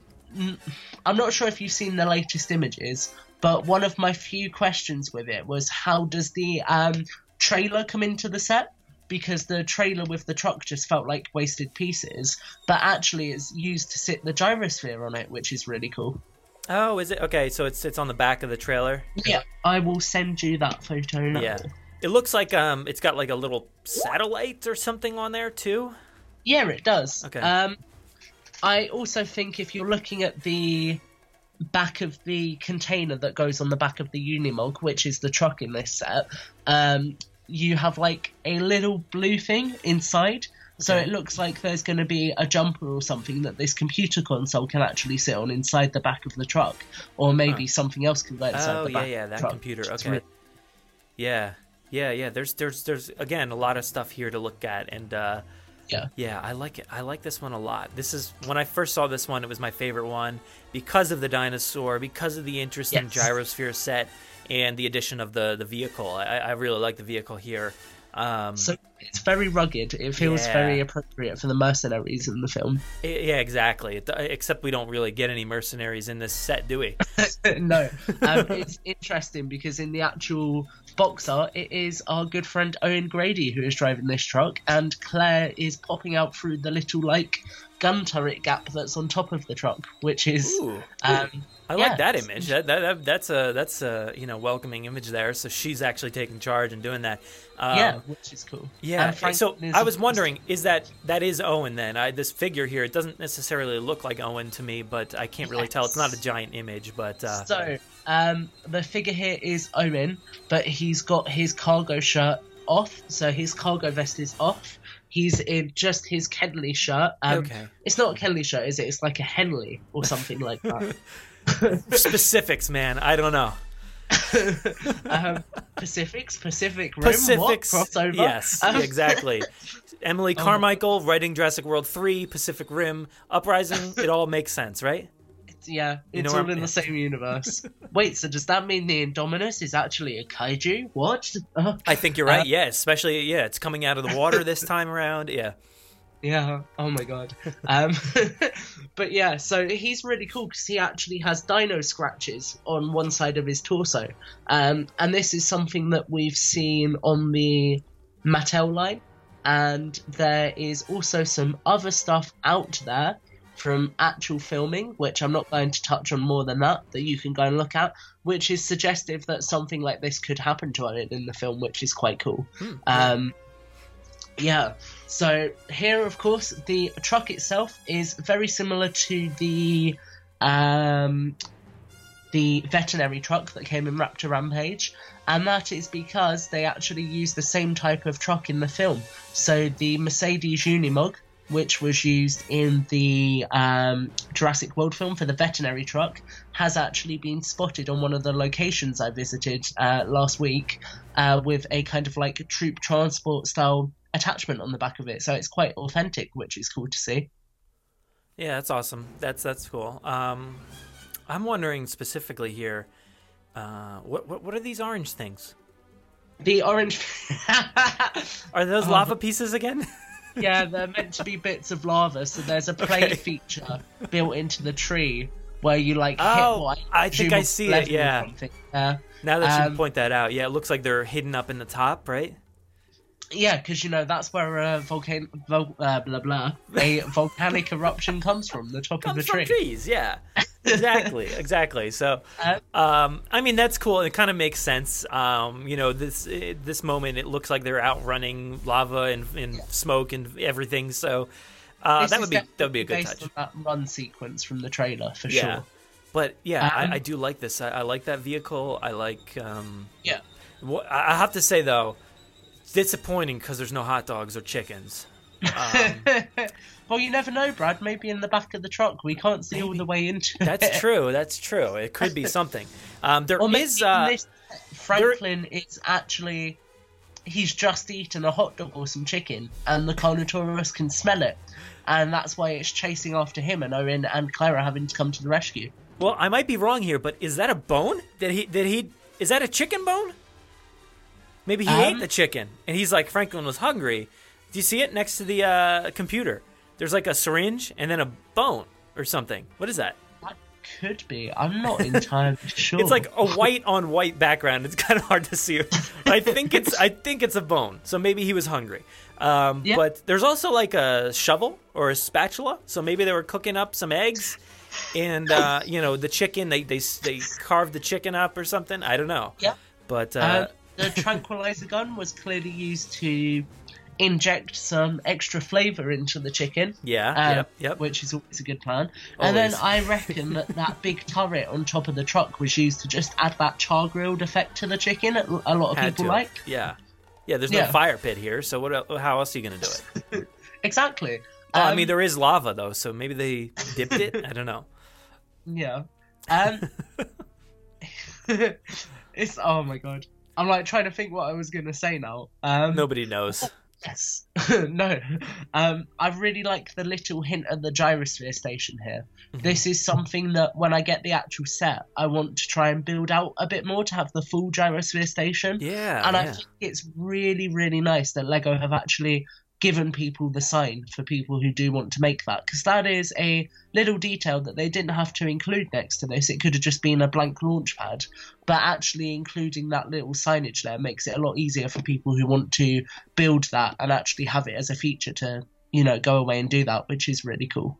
I'm not sure if you've seen the latest images, but one of my few questions with it was how does the um, trailer come into the set? Because the trailer with the truck just felt like wasted pieces, but actually it's used to sit the gyrosphere on it, which is really cool. Oh, is it okay? So it's it's on the back of the trailer. Yeah, I will send you that photo now. Yeah, it looks like um, it's got like a little satellite or something on there too. Yeah, it does. Okay. Um, I also think if you're looking at the back of the container that goes on the back of the Unimog, which is the truck in this set, um, you have like a little blue thing inside. So Okay. it looks like there's going to be a jumper or something that this computer console can actually sit on inside the back of the truck, or maybe something else can go inside Oh the yeah, back. yeah, of the that truck. computer. Okay. really- Yeah, yeah, yeah. There's there's there's again a lot of stuff here to look at, and uh, Yeah. yeah, I like it. I like this one a lot. This is when I first saw this one, it was my favorite one because of the dinosaur, because of the interesting Yes. gyrosphere set, and the addition of the the vehicle. I, I really like the vehicle here. Um, So it's very rugged. It feels Yeah. very appropriate for the mercenaries in the film. yeah, exactly. It- Except we don't really get any mercenaries in this set, do we? no, um, it's interesting because in the actual box art, it is our good friend Owen Grady who is driving this truck, and Claire is popping out through the little like gun turret gap that's on top of the truck, which is Ooh. um, I yeah, like that image. That, that, that that's a that's a you know welcoming image there. So she's actually taking charge and doing that. Um, yeah, which is cool. Yeah. And Franklin So I was wondering, is that that is Owen then? I, this figure here, it doesn't necessarily look like Owen to me, but I can't really tell. It's not a giant image, but uh, So, um, the figure here is Owen, but he's got his cargo shirt off, so his cargo vest is off. He's in just his Kenley shirt. Um, Okay. It's not a Kenley shirt, is it? It's like a Henley or something like that. specifics, man. I don't know. um, Pacifics, Pacific Rim, Pacifics. what? crossover. Yes, Um, exactly. Emily Carmichael writing Jurassic World 3, Pacific Rim, Uprising. It all makes sense, right? yeah, You it's all in the same universe. Wait, so does that mean the Indominus is actually a kaiju? What? I think you're right. Uh, yeah, especially yeah, it's coming out of the water this time around. Yeah. Yeah. Oh my god. Um, but yeah, so he's really cool because he actually has dino scratches on one side of his torso, um, and this is something that we've seen on the Mattel line, and there is also some other stuff out there from actual filming, which I'm not going to touch on more than that, that you can go and look at, which is suggestive that something like this could happen to it in the film, which is quite cool. Um, yeah. So here, of course, the truck itself is very similar to the um, the veterinary truck that came in Raptor Rampage, and that is because they actually use the same type of truck in the film. So the Mercedes Unimog, which was used in the um, Jurassic World film for the veterinary truck, has actually been spotted on one of the locations I visited uh, last week uh, with a kind of like troop transport style attachment on the back of it. So it's quite authentic, which is cool to see. Yeah, that's awesome. That's that's cool. Um, I'm wondering specifically here, uh, what, what what are these orange things? The orange. Are those Oh. lava pieces again? yeah, they're meant to be bits of lava, so there's a play Okay. feature built into the tree where you like Oh, hit what I think I see it, yeah. Uh, now that you Um, point that out, yeah, it looks like they're hidden up in the top, right? Yeah, because you know that's where a volcano, vol- uh, blah blah, a volcanic eruption comes from the top Comes of the from tree. trees, yeah. Exactly, exactly. So, Uh, um, I mean, that's cool. It kind of makes sense. Um, you know, this eh, this moment, it looks like they're outrunning lava and, and smoke and everything. So, uh, that would be that would be a good touch. that run sequence from the trailer for Yeah. sure. But yeah, Um, I, I do like this. I, I like that vehicle. I like. Um, Yeah. I have to say though, it's disappointing because there's no hot dogs or chickens. Um, well, you never know, Brad. Maybe in the back of the truck, we can't see all the way into it. that's true. That's true. It could be something. Um, there is. Uh, this, Franklin is actually he's just eaten a hot dog or some chicken, and the Carnotaurus can smell it, and that's why it's chasing after him, and Owen and Clara having to come to the rescue. well, I might be wrong here, but is that a bone? Did he? Did he? Is that a chicken bone? Maybe he Um, ate the chicken, and he's like Franklin was hungry. Do you see it next to the uh, computer? There's like a syringe and then a bone or something. What is that? That could be. I'm not entirely sure. It's like a white on white background. It's kind of hard to see. I think it's I think it's a bone. So maybe he was hungry. Um, Yeah. But there's also like a shovel or a spatula. So maybe they were cooking up some eggs, and uh, you know the chicken. They they they carved the chicken up or something. I don't know. Yeah. But uh, Uh, the tranquilizer gun was clearly used to inject some extra flavor into the chicken. Yeah, uh, yep, yep. Which is always a good plan. And then I reckon that that big turret on top of the truck was used to just add that char grilled effect to the chicken. A lot of had people to. like. Yeah. Yeah. There's no Yeah. fire pit here. So what? How else are you gonna do it? Exactly. Well, I Um, mean, there is lava though, so maybe they dipped it. I don't know. Yeah. Um. it's oh my god. I'm like trying to think what I was gonna say now. Um, Nobody knows. Yes. no. Um, I really like the little hint at the gyrosphere station here. Mm-hmm. This is something that when I get the actual set, I want to try and build out a bit more to have the full gyrosphere station. Yeah. and I think it's really, really nice that Lego have actually given people the sign for people who do want to make that because that is a little detail that they didn't have to include next to this. It could have just been a blank launch pad, but actually including that little signage there makes it a lot easier for people who want to build that and actually have it as a feature to, you know, go away and do that, which is really cool.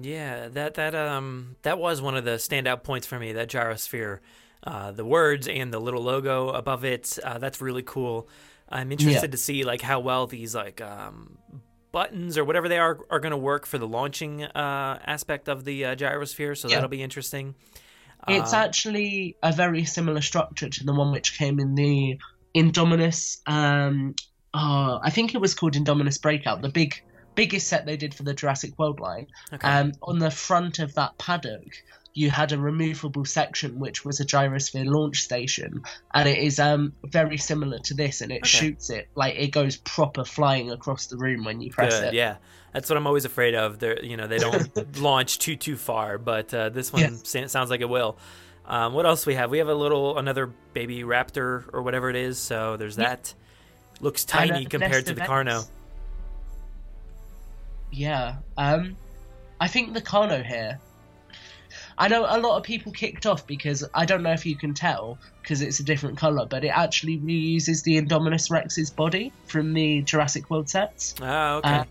Yeah, that that um that was one of the standout points for me. That gyrosphere, uh, the words and the little logo above it. Uh, that's really cool. I'm interested Yeah. to see like how well these like um, buttons or whatever they are are going to work for the launching uh, aspect of the uh, gyrosphere. So Yeah. that'll be interesting. It's Um, actually a very similar structure to the one which came in the Indominus. Um, oh, I think it was called Indominus Breakout, the big biggest set they did for the Jurassic World line. Okay. Um, on the front of that paddock, you had a removable section which was a gyrosphere launch station, and it is um very similar to this, and it Okay. shoots it like it goes proper flying across the room when you press Good, it. yeah. That's what I'm always afraid of. They're, you know, they don't launch too too far, but uh, this one sa- sounds like it will. Um, what else we have? We have a little another baby raptor or whatever it is. So there's Yeah. that. Looks tiny compared to the Carno. Yeah. Um, I think the Carno here. I know a lot of people kicked off because I don't know if you can tell because it's a different color, but it actually reuses the Indominus Rex's body from the Jurassic World sets. Ah, okay. Uh,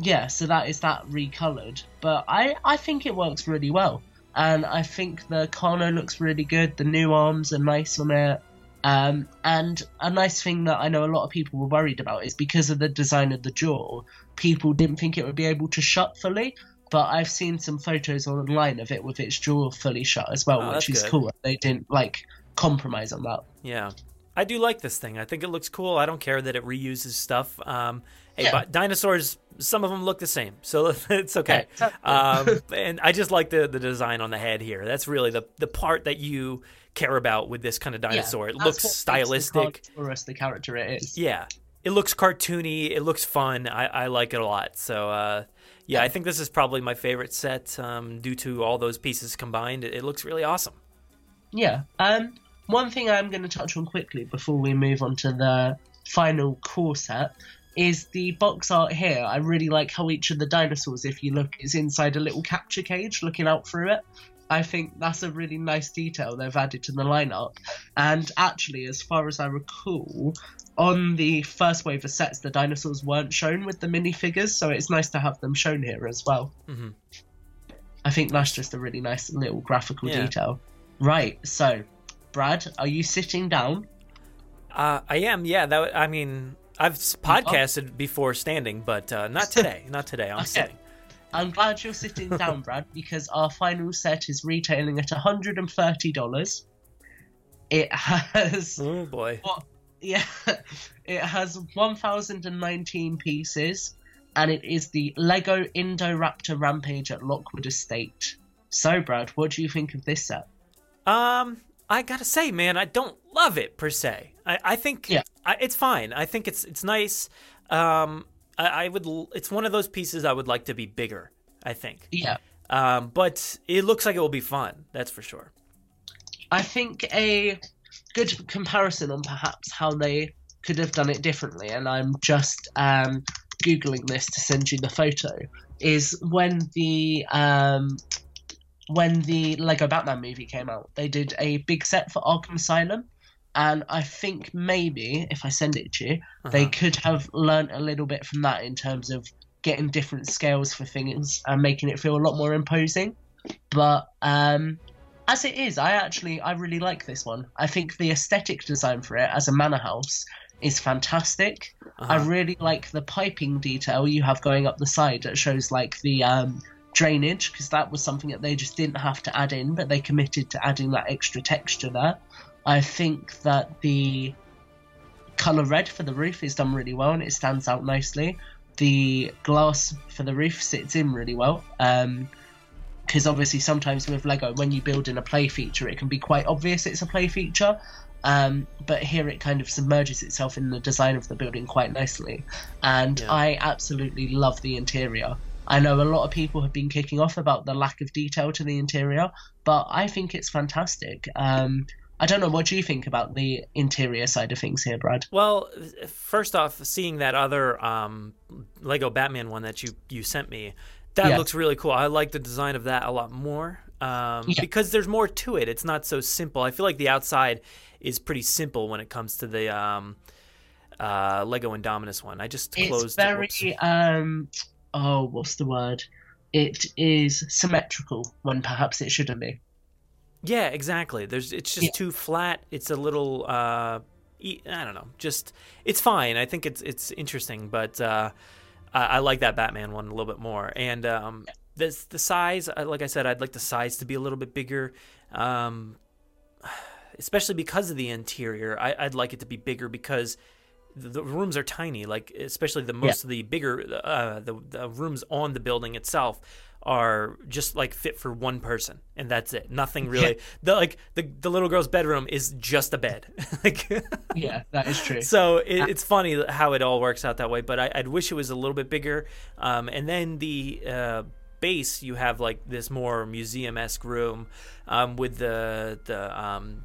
Yeah, so that is that recolored, but I I think it works really well, and I think the Carno looks really good. The new arms are nice on it. Um, and a nice thing that I know a lot of people were worried about is because of the design of the jaw, people didn't think it would be able to shut fully. But I've seen some photos online of it with its jaw fully shut as well, Oh, which is good. cool. They didn't like compromise on that. Yeah. I do like this thing. I think it looks cool. I don't care that it reuses stuff. Um, hey, Yeah. but dinosaurs, some of them look the same, so it's okay. Yeah, um, and I just like the, the design on the head here. That's really the, the part that you care about with this kind of dinosaur. Yeah, it looks what makes the stylistic. Carnotaurus the character it is. Yeah. It looks cartoony. It looks fun. I, I like it a lot. So, uh, yeah, I think this is probably my favorite set um, due to all those pieces combined. It, it looks really awesome. Yeah. Um, one thing I'm going to touch on quickly before we move on to the final core set is the box art here. I really like how each of the dinosaurs, if you look, is inside a little capture cage looking out through it. I think that's a really nice detail they've added to the lineup. And actually, as far as I recall, on the first wave of sets, the dinosaurs weren't shown with the minifigures, so it's nice to have them shown here as well. Mhm. I think that's just a really nice little graphical Yeah. detail. Right, so, Brad, are you sitting down? Uh, I am, yeah. That I mean, I've podcasted before standing, but uh, not today. not today. I'm Okay. sitting. I'm glad you're sitting down, Brad, because our final set is retailing at $130. It has Oh boy. What? Yeah, it has 1,019 pieces, and it is the Lego Indoraptor Rampage at Lockwood Estate. So, Brad, what do you think of this set? Um, I gotta say, man, I don't love it per se. I, I think Yeah. I, it's fine. I think it's it's nice. Um, I, I would. It's one of those pieces I would like to be bigger. I think. Yeah, Um, but it looks like it will be fun. That's for sure. I think a good comparison on perhaps how they could have done it differently, and I'm just um, googling this to send you the photo. Is when the um, when the Lego Batman movie came out, they did a big set for Arkham Asylum, and I think maybe if I send it to you, they Uh-huh. could have learnt a little bit from that in terms of getting different scales for things and making it feel a lot more imposing. But um, as it is, I actually I really like this one. I think the aesthetic design for it as a manor house is fantastic. I Uh-huh. really like the piping detail you have going up the side that shows like the um, drainage because that was something that they just didn't have to add in, but they committed to adding that extra texture there. I think that the color red for the roof is done really well and it stands out nicely. The glass for the roof sits in really well. Um, because obviously sometimes with Lego, when you build in a play feature, it can be quite obvious it's a play feature. Um, but here it kind of submerges itself in the design of the building quite nicely, and Yeah. I absolutely love the interior. I know a lot of people have been kicking off about the lack of detail to the interior, but I think it's fantastic. Um, I don't know what do you think about the interior side of things here, Brad. Well, first off, seeing that other um, Lego Batman one that you you sent me, that Yeah. looks really cool. I like the design of that a lot more um, Yeah. because there's more to it. It's not so simple. I feel like the outside is pretty simple when it comes to the um, uh, Lego Indominus one. I just It's closed. very whoops. um, oh, what's the word? It is symmetrical when perhaps it shouldn't be. Yeah, exactly. There's it's just Yeah. too flat. It's a little uh I don't know. Just it's fine. I think it's it's interesting, but uh I, I like that Batman one a little bit more. And um this the size, like I said, I'd like the size to be a little bit bigger. Um especially because of the interior. I, I'd like it to be bigger because the, the rooms are tiny. Like especially the most of the bigger uh, the, the rooms on the building itself are just like fit for one person, and that's it. Nothing really. The like the the little girl's bedroom is just a bed. like. Yeah, that is true. So it, it's funny how it all works out that way, but I, I'd wish it was a little bit bigger. Um, and then the uh, base, you have like this more museum esque room um, with the the um,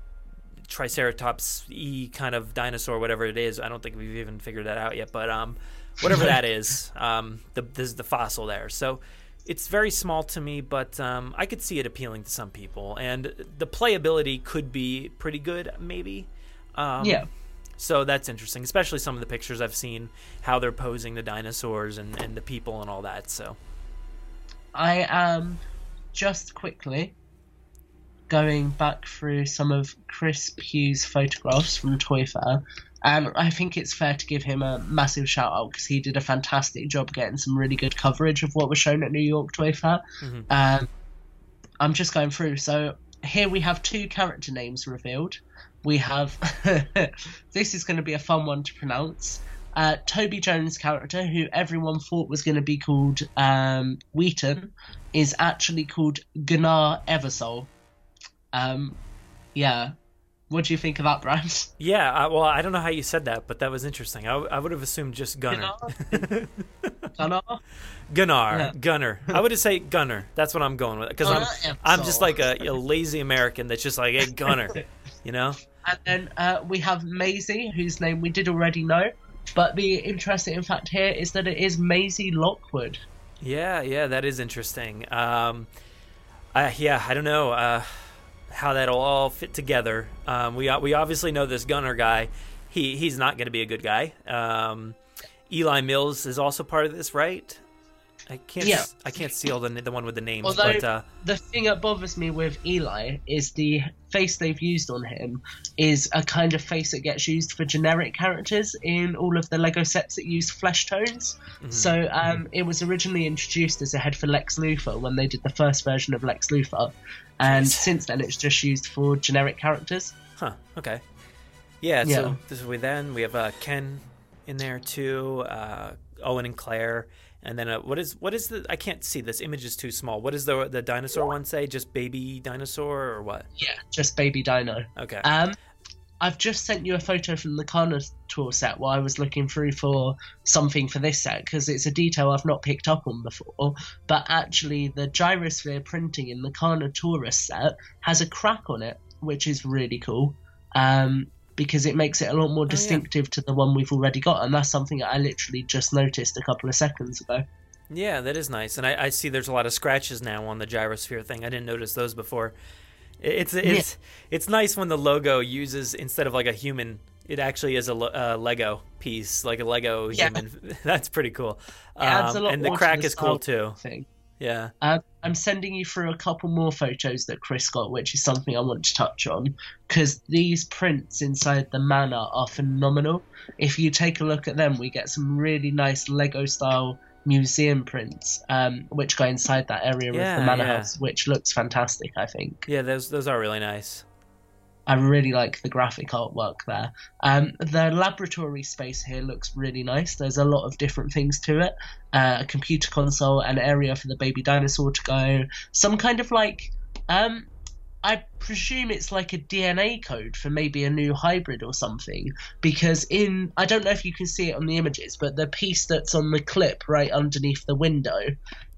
Triceratops e kind of dinosaur, whatever it is. I don't think we've even figured that out yet, but um, whatever that is, um, the this is the fossil there. So it's very small to me, but um, I could see it appealing to some people, and the playability could be pretty good, maybe. Um, yeah. so that's interesting, especially some of the pictures I've seen, how they're posing the dinosaurs and, and the people and all that. So I am just quickly going back through some of Chris Pugh's photographs from Toy Fair, and I think it's fair to give him a massive shout out because he did a fantastic job getting some really good coverage of what was shown at New York Toy Fair. Um, I'm just going through. So here we have two character names revealed. We have this is going to be a fun one to pronounce. Uh, Toby Jones' character, who everyone thought was going to be called um, Wheaton, is actually called Gunnar Eversol. Um, yeah. What do you think of that, Brad? yeah, I, well, I don't know how you said that, but that was interesting. I, I would have assumed just Gunner, Gunnar? Gunnar, Yeah. Gunner. I would just say Gunner. That's what I'm going with because I'm I'm just like a, a lazy American that's just like, hey, Gunner, you know. And then uh, we have Maisie, whose name we did already know. But the interesting fact here is that it is Maisie Lockwood. Yeah, yeah, that is interesting. Um, I, yeah, I don't know uh, how that'll all fit together. Um, we we obviously know this Gunner guy. He he's not going to be a good guy. Um, Eli Mills is also part of this, right? I can't. Yeah. I can't see all the the one with the names, Although but uh, the thing that bothers me with Eli is the face they've used on him is a kind of face that gets used for generic characters in all of the Lego sets that use flesh tones. Mm-hmm. So um, it was originally introduced as a head for Lex Luthor when they did the first version of Lex Luthor, and Jeez. since then it's just used for generic characters. huh? Okay. Yeah. Yeah. So this is we then we have uh, Ken in there too. Uh, Owen and Claire. And then uh, what is what is the? I can't see this image is too small. What does the the dinosaur one say? Just baby dinosaur or what? Yeah, just Baby Dino. Okay. Um, I've just sent you a photo from the Carnotaur set while I was looking through for something for this set because it's a detail I've not picked up on before. But actually, the gyrosphere printing in the Carnotaurus set has a crack on it, which is really cool. um, because it makes it a lot more distinctive to the one we've already got, and that's something that I literally just noticed a couple of seconds ago. Yeah, that is nice. And I, I see there's a lot of scratches now on the gyrosphere thing. I didn't notice those before. It- It's it's it's nice when the logo uses instead of like a human, it actually is a uh, Lego piece, like a Lego Yeah. human. That's pretty cool. Um, and the crack the is cool too. Thing. Yeah. Uh, I'm sending you through a couple more photos that Chris got, which is something I want to touch on because these prints inside the manor are phenomenal. If you take a look at them, we get some really nice Lego style museum prints, um, which go inside that area Yeah, of the manor yeah. house, which looks fantastic. I think. Yeah, those those are really nice. I really like the graphic artwork there. Um, the laboratory space here looks really nice. There's a lot of different things to it. Uh, a computer console, an area for the baby dinosaur to go, some kind of like, um, I presume it's like a DNA code for maybe a new hybrid or something. Because in, I don't know if you can see it on the images, but the piece that's on the clip right underneath the window,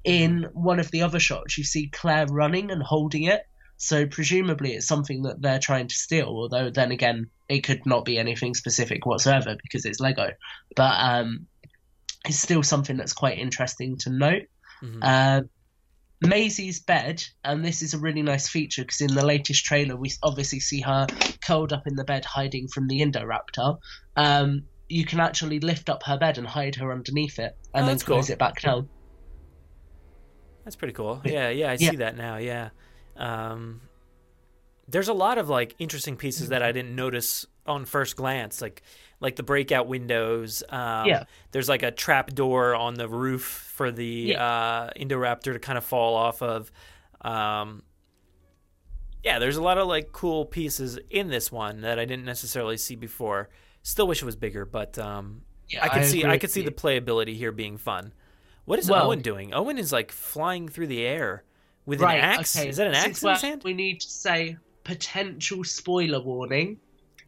in one of the other shots, you see Claire running and holding it. So presumably it's something that they're trying to steal. Although then again, it could not be anything specific whatsoever because it's Lego. But um, it's still something that's quite interesting to note. Mhm. Uh, Maisie's bed, and this is a really nice feature because in the latest trailer we obviously see her curled up in the bed hiding from the Indoraptor. Um, you can actually lift up her bed and hide her underneath it, and Oh, then that's cool. close it back down. That's pretty cool. Yeah, yeah, I Yeah. see that now. Yeah. Um, there's a lot of like interesting pieces that I didn't notice on first glance, like like the breakout windows. Um, Yeah. There's like a trap door on the roof for the uh, Indoraptor to kind of fall off of. Um, yeah, there's a lot of like cool pieces in this one that I didn't necessarily see before. Still wish it was bigger, but um, Yeah, I could I see I could see you. the playability here being fun. What is Well- Owen doing? Owen is like flying through the air with right, an axe. okay. Is that an axe in his hand? We need to say potential spoiler warning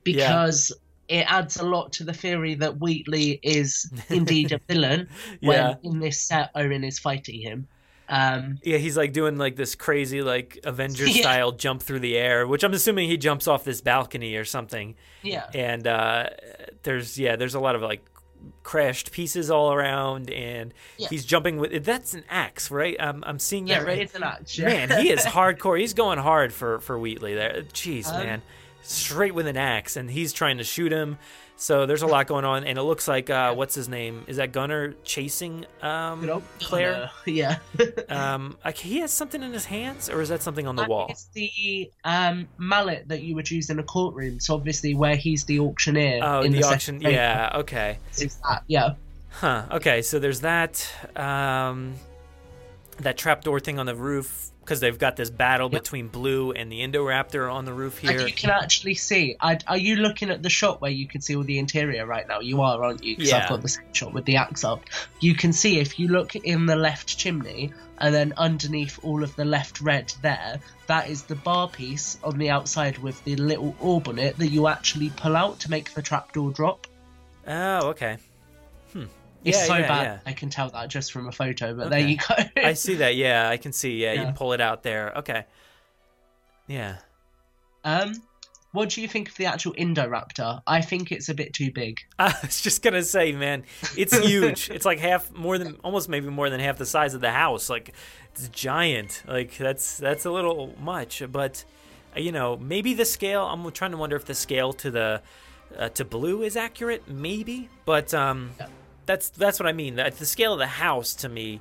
because it adds a lot to the theory that Wheatley is indeed a villain yeah. when in this set Owen is fighting him. Um, Yeah, he's like doing like this crazy like Avenger Yeah. style jump through the air, which I'm assuming he jumps off this balcony or something. yeah. And uh, there's yeah, there's a lot of like crashed pieces all around, and Yeah. he's jumping with that's an axe, right? I'm I'm seeing Yeah, that right. it's an axe. yeah. Man, he is hardcore. He's going hard for for Wheatley there. Jeez, Um, man, straight with an axe, and he's trying to shoot him. So there's a lot going on, and it looks like uh, what's his name? Is that Gunnar chasing um, Claire? Yeah. Um, like he has something in his hands, or is that something on the That wall? It's the um, mallet that you would use in a courtroom. So obviously, where he's the auctioneer. Oh, in the, second auction. Yeah. Okay. is that, yeah. Huh. Okay. So there's that. Um, that trapdoor thing on the roof because they've got this battle Yep. between Blue and the Indoraptor on the roof here. And you can actually see. I, are you looking at the shot where you can see all the interior right now? You are, aren't you? Because Yeah. I've got the same shot with the axe up. You can see if you look in the left chimney and then underneath all of the left red there, that is the bar piece on the outside with the little orb on it that you actually pull out to make the trapdoor drop. Oh, okay. It's Yeah, so yeah, bad. yeah. I can tell that just from a photo, but there you go. I see that. Yeah, I can see. Yeah, you Yeah. pull it out there. Okay. Yeah. um, what do you think of the actual Indoraptor? I think it's a bit too big. I was just gonna say, man, it's huge. it's like half, more than, almost maybe more than half the size of the house. Like, it's giant. Like that's that's a little much. But uh, you know, maybe the scale. I'm trying to wonder if the scale to the uh, to blue is accurate. Maybe, but um, that's that's what I mean. The scale of the house to me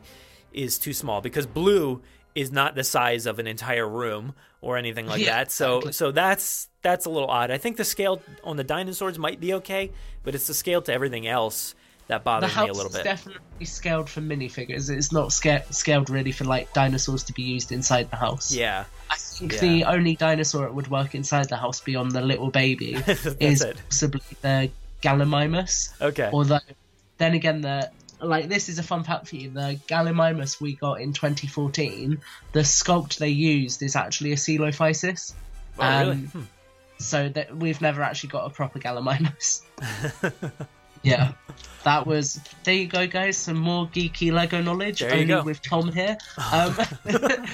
is too small because blue is not the size of an entire room or anything like Yeah, that. So exactly. so that's that's a little odd. I think the scale on the dinosaurs might be okay, but it's the scale to everything else that bothers me a house little is bit. definitely scaled for minifigures. It's not sca- scaled really for like dinosaurs to be used inside the house. yeah, I think Yeah. the only dinosaur that would work inside the house beyond the little baby is it. possibly the Gallimimus. Okay. Although, then again, the like this is a fun fact for you. The Gallimimus we got in 2014, the sculpt they used is actually a Coelophysis. Oh, really? Um, Hmm. So that we've never actually got a proper Gallimimus. yeah, that was. There you go, guys. Some more geeky Lego knowledge. There only with Tom here. Um,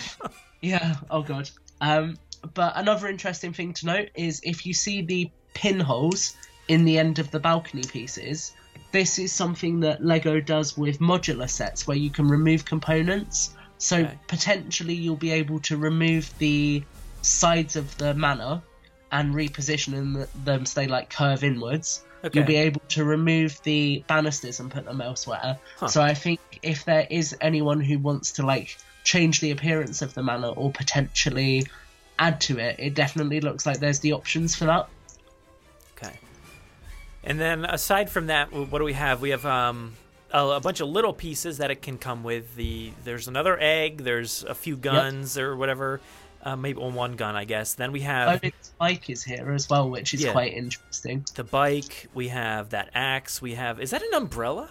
yeah. Oh god. Um, but another interesting thing to note is if you see the pinholes in the end of the balcony pieces. This is something that Lego does with modular sets where you can remove components. So Okay. potentially you'll be able to remove the sides of the manor and reposition them, so they like curve inwards. Okay. You'll be able to remove the banisters and put them elsewhere. Huh. So I think if there is anyone who wants to like change the appearance of the manor or potentially add to it, it definitely looks like there's the options for that. And then aside from that, what do we have? We have um, a, a bunch of little pieces that it can come with. The there's another egg. There's a few guns or whatever. Uh, maybe on one gun, I guess. Then we have Owen's bike is here as well, which is Yeah. quite interesting. the bike. We have that axe. We have is that an umbrella?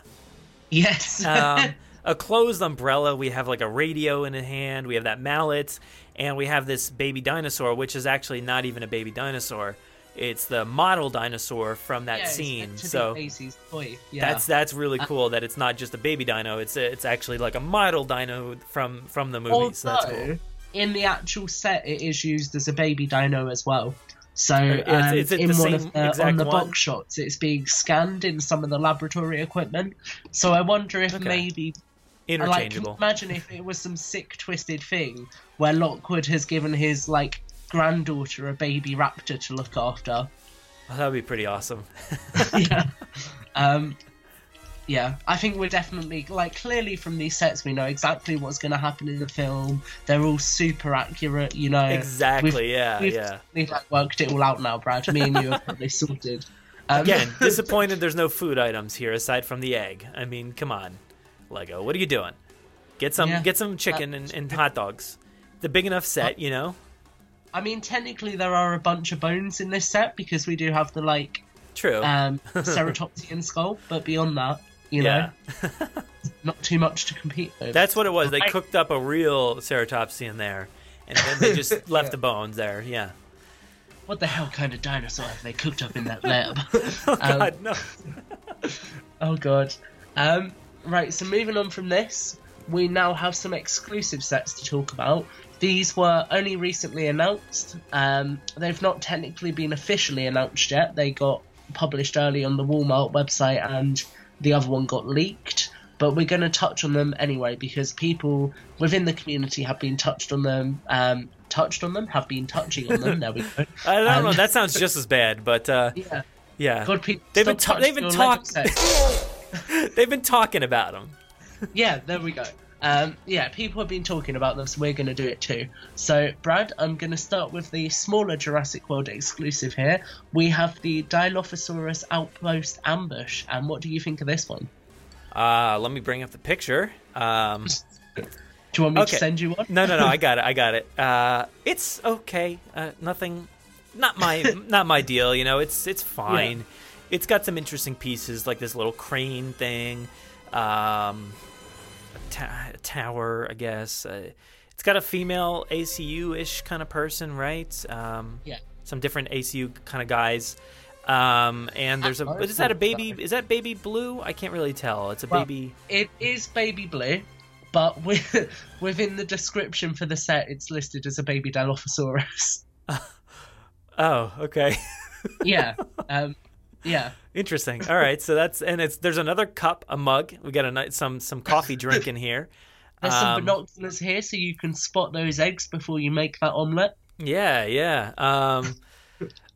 Yes. um, a closed umbrella. We have like a radio in a hand. We have that mallet, and we have this baby dinosaur, which is actually not even a baby dinosaur. It's the model dinosaur from that Yeah, scene. So. Yeah. that's that's really cool that it's not just a baby dino. It's a, it's actually like a model dino from from the movie. so that's cool. in the actual set, it is used as a baby dino as well. So It's- um, in one of the, on the one? box shots, it's being scanned in some of the laboratory equipment. So I wonder if Okay. maybe, like, Interchangeable. imagine if it was some sick twisted thing where Lockwood has given his like granddaughter a baby raptor to look after. Oh, that would be pretty awesome. yeah. Um, yeah, I think we're definitely like clearly from these sets we know exactly what's going to happen in the film. They're all super accurate, you know. Exactly, We've- yeah, we've yeah. definitely, like, worked it all out now, Brad. Me and you are probably sorted. Um, Again, disappointed there's no food items here aside from the egg. I mean, come on, Lego, what are you doing? Get some Yeah. get some chicken and, and hot dogs. The big enough set, you know. I mean, technically there are a bunch of bones in this set because we do have the like True. um, ceratopsian skull, but beyond that, you yeah, know, not too much to compete with. that's what it was. They I- cooked up a real ceratopsian there, and then they just left the bones there. Yeah. what the hell kind of dinosaur have they cooked up in that lab? Oh Um, God, no. Oh god. Um, right, so moving on from this, we now have some exclusive sets to talk about. These were only recently announced. Um, they've not technically been officially announced yet. They got published early on the Walmart website, and the other one got leaked. But we're going to touch on them anyway because people within the community have been touched on them. Um, touched on them, have been touching on them. There we go. I don't Um, know. That sounds just as bad, but uh, Yeah. yeah, God, people, They've been ta- they've been your Lego talk- sets. they've been talking about them. Yeah, there we go. Um, yeah, people have been talking about this. We're going to do it too. So, Brad, I'm going to start with the smaller Jurassic World exclusive here. We have the Dilophosaurus Outpost Ambush. And what do you think of this one? Uh, let me bring up the picture. Um, Do you want me Okay. to send you one? no, no, no. I got it. I got it. Uh, it's okay. Uh, nothing. Not my. not my deal. You know. It's it's fine. It's got some interesting pieces like this little crane thing. Um, ta- tower, I guess. Uh, it's got a female ACU ish kind of person, right? Um, Yeah. Some different ACU kind of guys. Um, and there's a. Is that a baby? Is that baby blue? I can't really tell. It's a Well, baby. It is baby blue, but with, within the description for the set, it's listed as a baby Dilophosaurus. Oh, okay. yeah. Um, yeah. Interesting. All right, so that's and it's there's another cup, a mug. We got a some some coffee drink in here. There's some Um, binoculars here so you can spot those eggs before you make that omelette. Yeah, yeah. Um,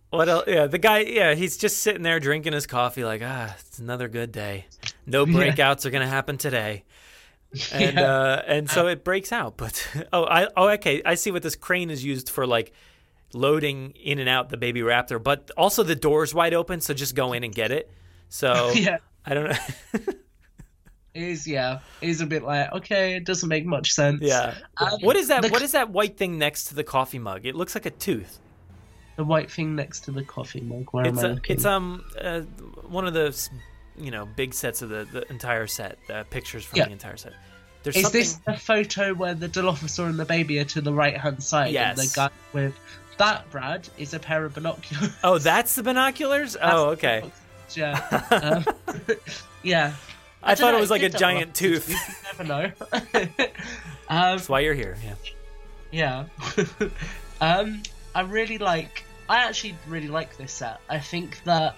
what else? Yeah, the guy. Yeah, he's just sitting there drinking his coffee, like ah, it's another good day. No Yeah. breakouts are gonna happen today. And Yeah. uh, and so it breaks out. But oh, I oh okay, I see what this crane is used for, like loading in and out the baby raptor. But also the door's wide open, so just go in and get it. So Yeah. I don't know. It is yeah. It is a bit like okay, it doesn't make much sense. Yeah. Um, what is that? the- what is that white thing next to the coffee mug? It looks like a tooth. The white thing next to the coffee mug. Where It's am I a, looking? it's um uh, one of those you know big sets of the, the entire set. The pictures from Yeah. the entire set. There's Is something. this the photo where the Dilophosaur and the baby are to the right hand side? And the Yes. guy with that Brad is a pair of binoculars. Oh, that's the binoculars. Oh, okay. yeah. Um, yeah. I, don't thought know, it was like a look giant tooth. You never know. um, That's why you're here. Yeah. Yeah. um, I really like I actually really like this set. I think that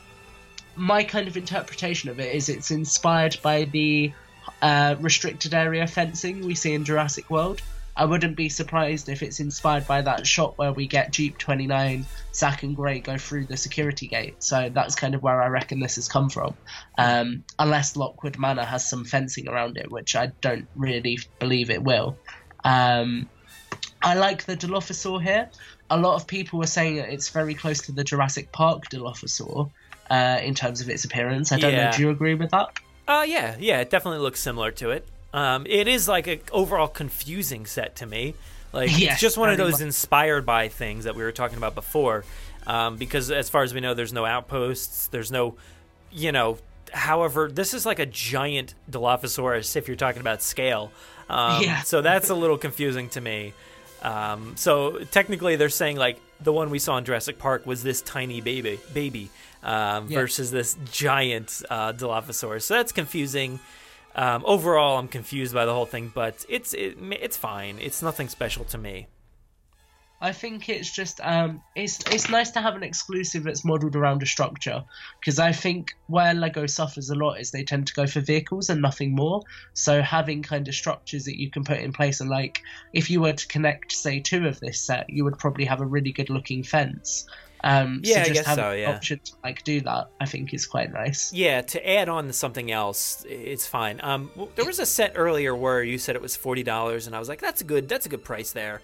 my kind of interpretation of it is it's inspired by the uh, restricted area fencing we see in Jurassic World. I wouldn't be surprised if it's inspired by that shot where we get Jeep 29, Zach and Gray go through the security gate. So that's kind of where I reckon this has come from. Um, unless Lockwood Manor has some fencing around it, which I don't really believe it will. Um, I like the Dilophosaur here. A lot of people were saying that it's very close to the Jurassic Park Dilophosaur uh, in terms of its appearance. I don't Yeah. know. Do you agree with that? Uh, yeah, yeah, it definitely looks similar to it. Um, it is like an overall confusing set to me. Like Yes, it's just one of those much. inspired by things that we were talking about before. Um, because as far as we know, there's no outposts. There's no, you know. However, this is like a giant Dilophosaurus if you're talking about scale. Um, Yeah. So that's a little confusing to me. Um, so technically, they're saying like the one we saw in Jurassic Park was this tiny baby, baby, um, Yeah. versus this giant uh, Dilophosaurus. So that's confusing. Um, overall, I'm confused by the whole thing, but it's it, it's fine. It's nothing special to me. I think it's just um, it's it's nice to have an exclusive that's modelled around a structure because I think where Lego suffers a lot is they tend to go for vehicles and nothing more. So having kind of structures that you can put in place and like if you were to connect say two of this set, you would probably have a really good looking fence. Um, Yeah, I so just guess so, yeah. option to like do that, I think is quite nice. Yeah, to add on to something else, it's fine. Um, there was a set earlier where you said it was forty dollars, and I was like, that's a good that's a good price there.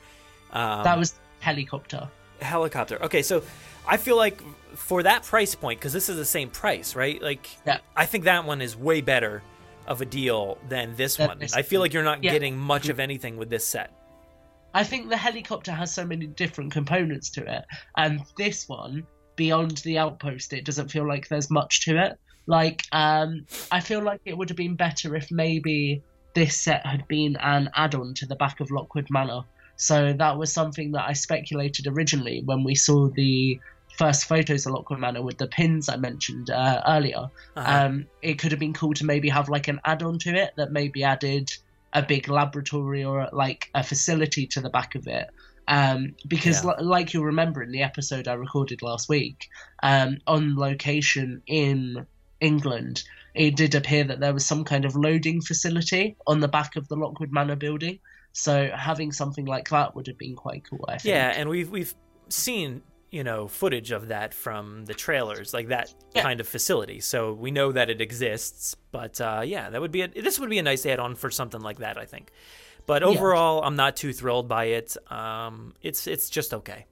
Um, That was helicopter. helicopter. Okay, so I feel like for that price point, because this is the same price, right? Like, Yeah. I think that one is way better of a deal than this Than one. I feel like you're not Yeah. getting much of anything with this set. I think the helicopter has so many different components to it, and this one, beyond the outpost, it doesn't feel like there's much to it. Like, um, I feel like it would have been better if maybe this set had been an add-on to the back of Lockwood Manor. So that was something that I speculated originally when we saw the first photos of Lockwood Manor with the pins I mentioned uh, earlier. Uh-huh. Um, it could have been cool to maybe have like an add-on to it that maybe added a big laboratory or like a facility to the back of it. Um, because, Yeah. li- like you'll remember in the episode I recorded last week, um, on location in England, it did appear that there was some kind of loading facility on the back of the Lockwood Manor building. So having something like that would have been quite cool. I think. Yeah, and we've we've seen you know footage of that from the trailers, like that Yeah. kind of facility. So we know that it exists. But uh, yeah, that would be a, this would be a nice add-on for something like that, I think. But overall, I'm not too thrilled by it. Um, it's it's just okay.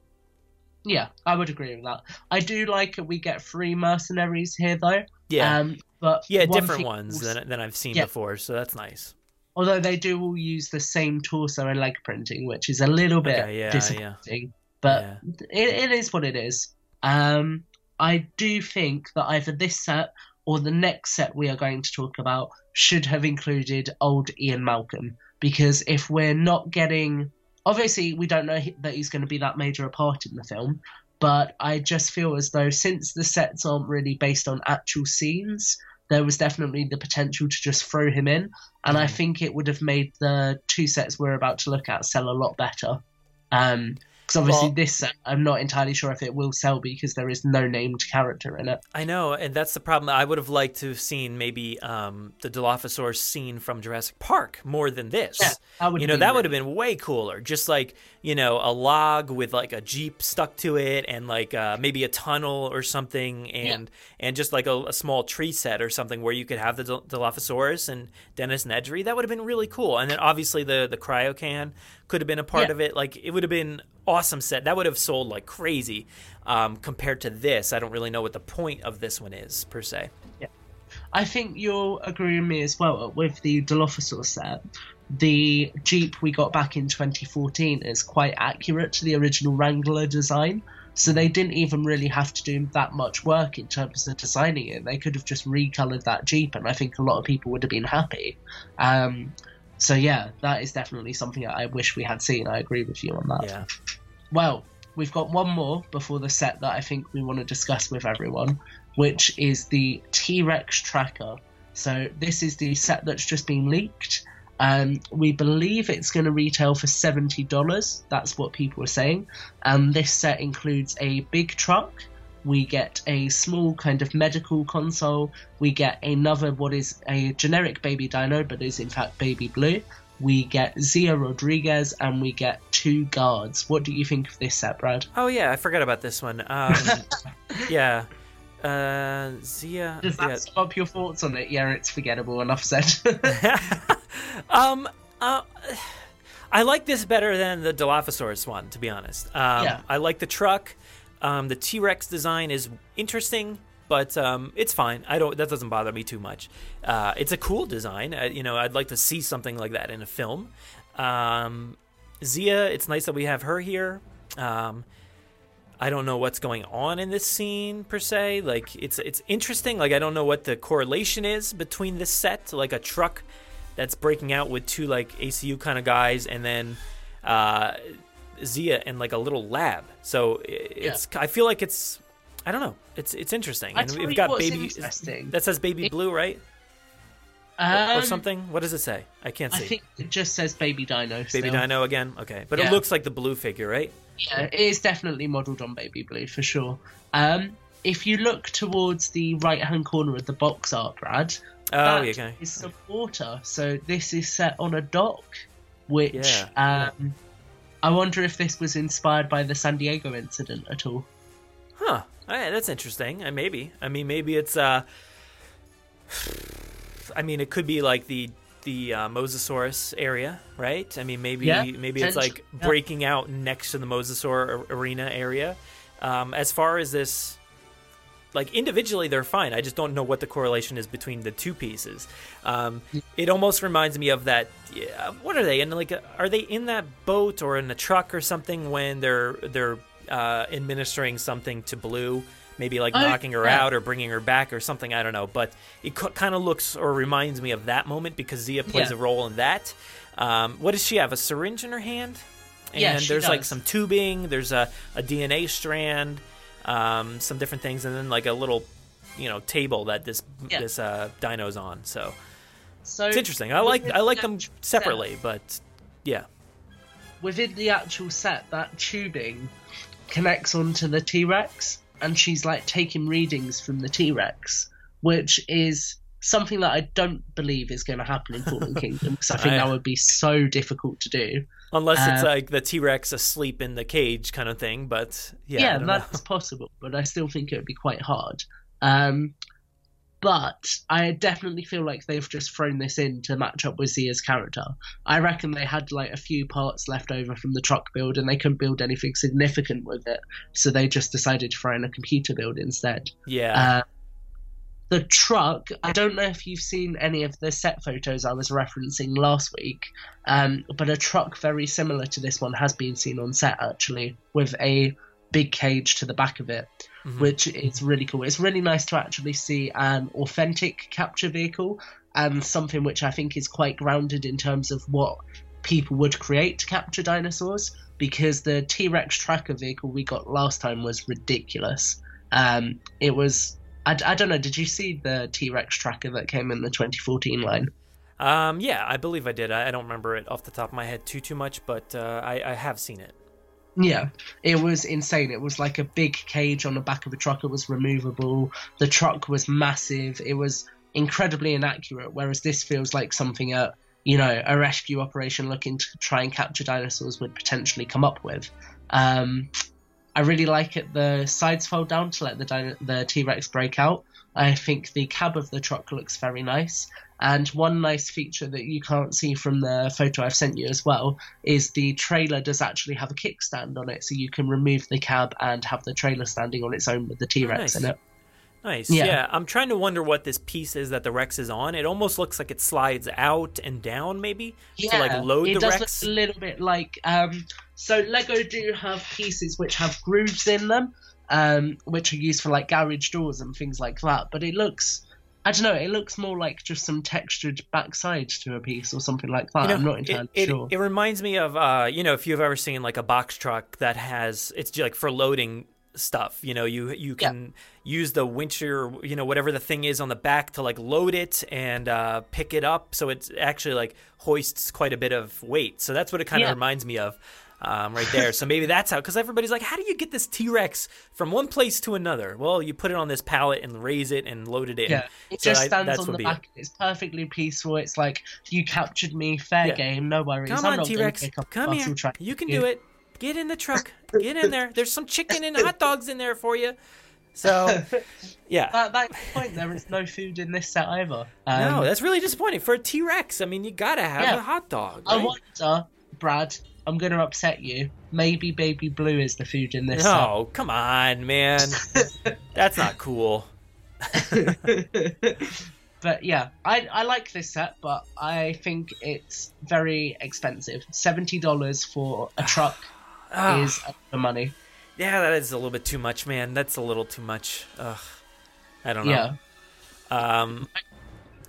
Yeah, I would agree with that. I do like we get three mercenaries here, though. Yeah, Um, but yeah, one different ones than than I've seen Yeah. before. So that's nice. although they do all use the same torso and leg printing, which is a little bit Okay, yeah, yeah. disappointing. But Yeah. it, it is what it is. Um, I do think that either this set or the next set we are going to talk about should have included old Ian Malcolm because if we're not getting, obviously we don't know that he's going to be that major a part in the film. But I just feel as though since the sets aren't really based on actual scenes, there was definitely the potential to just throw him in, and I think it would have made the two sets we're about to look at sell a lot better. Um, because obviously Well- this I'm not entirely sure if it will sell because there is no named character in it. I know, and that's the problem. I would have liked to have seen maybe um, the Dilophosaurus scene from Jurassic Park more than this. Yeah, you know, that really- would have been way cooler. Just like you know, a log with like a jeep stuck to it, and like uh, maybe a tunnel or something, and and just like a, a small tree set or something where you could have the Dil- Dilophosaurus and Dennis Nedry. That would have been really cool. And then obviously the the cryo can could have been a part Yeah. of it. Like it would have been awesome set. That would have sold like crazy. Um, compared to this, I don't really know what the point of this one is per se. Yeah, I think you'll agree with me as well with the Dilophosaur set. The Jeep we got back in 2014 is quite accurate to the original Wrangler design. So they didn't even really have to do that much work in terms of designing it. They could have just recolored that Jeep, and I think a lot of people would have been happy. Um, so yeah, that is definitely something that I wish we had seen. I agree with you on that. Yeah. Well, we've got one more before the set that I think we want to discuss with everyone, which is the T Rex tracker. So, this is the set that's just been leaked. Um, we believe it's going to retail for seventy dollars. That's what people are saying. And this set includes a big truck. We get a small kind of medical console. We get another what is a generic baby dino, but is in fact baby blue. We get Zia Rodriguez, and we get two guards. What do you think of this set, Brad? Oh yeah, I forgot about this one. Um, yeah, uh, Zia. Does that yeah. up your thoughts on it? Yeah, it's forgettable. Enough said. um, uh, I like this better than the Dilophosaurus one, to be honest. Um, Yeah. I like the truck. Um, the T Rex design is interesting, but um, it's fine. I don't. That doesn't bother me too much. Uh, it's a cool design. Uh, you know, I'd like to see something like that in a film. Um, Zia, it's nice that we have her here. Um, I don't know what's going on in this scene per se. Like it's it's interesting. Like I don't know what the correlation is between this set, like a truck that's breaking out with two like ACU kind of guys, and then uh, Zia in like a little lab. So it's I feel like it's I don't know. It's it's interesting. I And we've got baby that says baby blue, right? or Um, something. What does it say? I can't see. I think it just says Baby Dino. Baby still. Dino again. Okay, but it looks like the blue figure, right? Yeah, it is definitely modelled on Baby Blue for sure. Um, if you look towards the right hand corner of the box art, Brad, Oh, okay. is some water. So this is set on a dock, which Yeah. um, I wonder if this was inspired by the San Diego incident at all. Huh. All right, that's interesting. Uh, maybe. I mean, maybe it's. uh I mean, it could be like the the uh, Mosasaurus area, right? I mean, maybe Yeah, maybe it's like potentially, yeah. breaking out next to the Mosasaur arena area. Um, as far as this, like individually, they're fine. I just don't know what the correlation is between the two pieces. Um, it almost reminds me of that. Yeah, what are they? And like, are they in that boat or in a truck or something when they're they're uh, administering something to Blue? Maybe like Oh, knocking her yeah. out or bringing her back or something. I don't know, but it kind of looks or reminds me of that moment because Zia plays Yeah. a role in that. Um, what does she have? A syringe in her hand? And Yeah, she there's like some tubing. There's a, a DNA strand, um, some different things, and then like a little, you know, table that this Yeah. this uh, dino's on. So So it's interesting. I like I like the them actual set- separately, but yeah. within the actual set, that tubing connects onto the T Rex, and she's like taking readings from the T Rex, which is something that I don't believe is going to happen in Fallen Kingdom because I think I- that would be so difficult to do. Unless it's Uh, like the T Rex asleep in the cage kind of thing, but yeah, Yeah, don't know. that's possible, but I still think it would be quite hard. Um, but I definitely feel like they've just thrown this in to match up with Zia's character. I reckon they had like a few parts left over from the truck build and they couldn't build anything significant with it, so they just decided to throw in a computer build instead. yeah. Uh, the truck, I don't know if you've seen any of the set photos I was referencing last week, um, but a truck very similar to this one has been seen on set actually, with a big cage to the back of it, which is really cool. It's really nice to actually see an authentic capture vehicle and something which I think is quite grounded in terms of what people would create to capture dinosaurs because the T Rex tracker vehicle we got last time was ridiculous. Um, it was. I, I don't know. Did you see the T Rex tracker that came in the 2014 line? Um, yeah, I believe I did. I, I don't remember it off the top of my head too too much, but uh, I, I have seen it. Yeah, it was insane. It was like a big cage on the back of a truck. It was removable. The truck was massive. It was incredibly inaccurate. Whereas this feels like something a you know a rescue operation looking to try and capture dinosaurs would potentially come up with. Um, I really like it. The sides fold down to let the the T Rex break out. I think the cab of the truck looks very nice. And one nice feature that you can't see from the photo I've sent you as well is the trailer does actually have a kickstand on it, so you can remove the cab and have the trailer standing on its own with the T Rex nice. in it. Nice. Yeah. Yeah. I'm trying to wonder what this piece is that the Rex is on. It almost looks like it slides out and down, maybe to like load it the does Rex. look a little bit like um, so Lego do have pieces which have grooves in them, um, which are used for like garage doors and things like that. But it looks, I don't know, it looks more like just some textured backside to a piece or something like that. You know, I'm not it- entirely it, sure. It reminds me of, uh, you know, if you've ever seen like a box truck that has, it's like for loading stuff. You know, you you can use the wincher, you know, whatever the thing is on the back to like load it and uh, pick it up. So it's actually like hoists quite a bit of weight. So that's what it kind of Yeah. reminds me of. Um, right there. So maybe that's how, because everybody's like, how do you get this T Rex from one place to another? Well, you put it on this pallet and raise it and load it in. Yeah, it So just I- stands that's on the back. it. It's perfectly peaceful. It's like you captured me, fair Yeah. game, no worries. Come I'm on, not T gonna Rex. pick up a Come here. You can with do it. Get in the truck. Get in there. There's some chicken and hot dogs in there for you. So, yeah. That, that's point. There is no food in this set either. Um, no, that's really disappointing for a T Rex. I mean, you gotta have Yeah. a hot dog. I right? wonder, Brad. I'm to upset you. Maybe Baby Blue is the food in this No, come on, man. That's not cool. but yeah, I I like this set, but I think it's very expensive. Seventy dollars for a truck Is of money. yeah, that is a little bit too much, man. That's a little too much. Ugh. I don't know. Yeah. Um,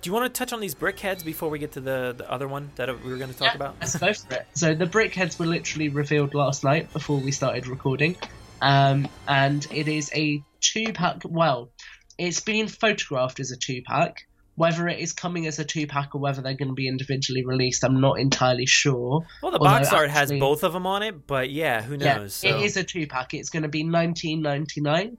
do you want to touch on these brick heads before we get to the, the other one that we were going to talk about? Let's go for it. So the brickheads were literally revealed last night before we started recording, um, and it is a two-pack. Well, it's been photographed as a two-pack. Whether it is coming as a two-pack or whether they're going to be individually released, I'm not entirely sure. Well, the Although box art has both of them on it, but yeah, who Yeah, knows? so. it is a two-pack. It's going to be 19.99.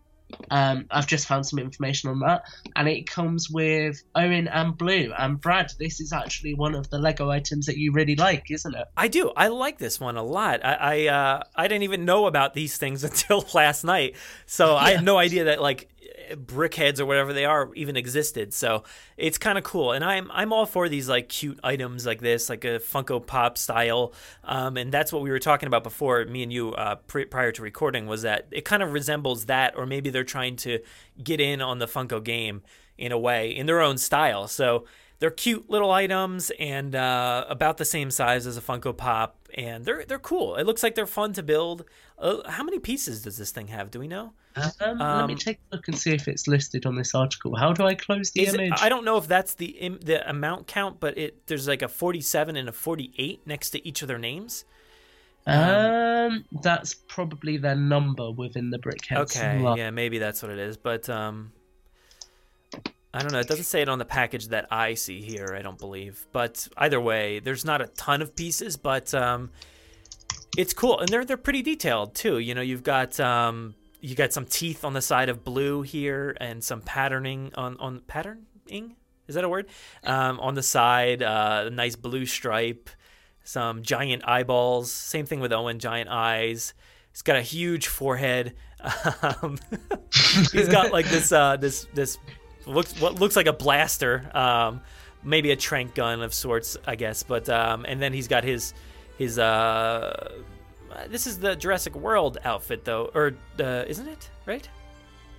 Um, I've just found some information on that, and it comes with Owen and Blue. And Brad, this is actually one of the Lego items that you really like, isn't it? I do. I like this one a lot. I I, uh, I didn't even know about these things until last night, so I had no idea that like brickheads or whatever they are even existed. So it's kind of cool, and I'm I'm all for these like cute items like this, like a Funko Pop style. Um, and that's what we were talking about before, me and you, uh, pri prior to recording, was that it kind of resembles that, or maybe they're trying to get in on the Funko game in a way in their own style. So they're cute little items and uh, about the same size as a Funko Pop, and they're they're cool. It looks like they're fun to build. Uh, how many pieces does this thing have? Do we know? Um, let me Um, take a look and see if it's listed on this article. How do I close the Is it- image? I don't know if that's the im- the amount count, but it there's like a 47 and a 48 next to each of their names. um, that's probably their number within the brickheads. Okay, yeah, maybe that's what it is, but um, I don't know. It doesn't say it on the package that I see here. I don't believe, but either way, there's not a ton of pieces, but um, it's cool, and they're they're pretty detailed too. You know, you've got um, you got some teeth on the side of blue here, and some patterning on on patterning. Is that a word? Um, on the side, uh, a nice blue stripe, some giant eyeballs. Same thing with Owen, giant eyes. He's got a huge forehead. Um, he's got like this uh, this this looks what looks like a blaster, um, maybe a trank gun of sorts, I guess. But um, and then he's got his his uh, this is the Jurassic World outfit though, or uh, isn't it? Right?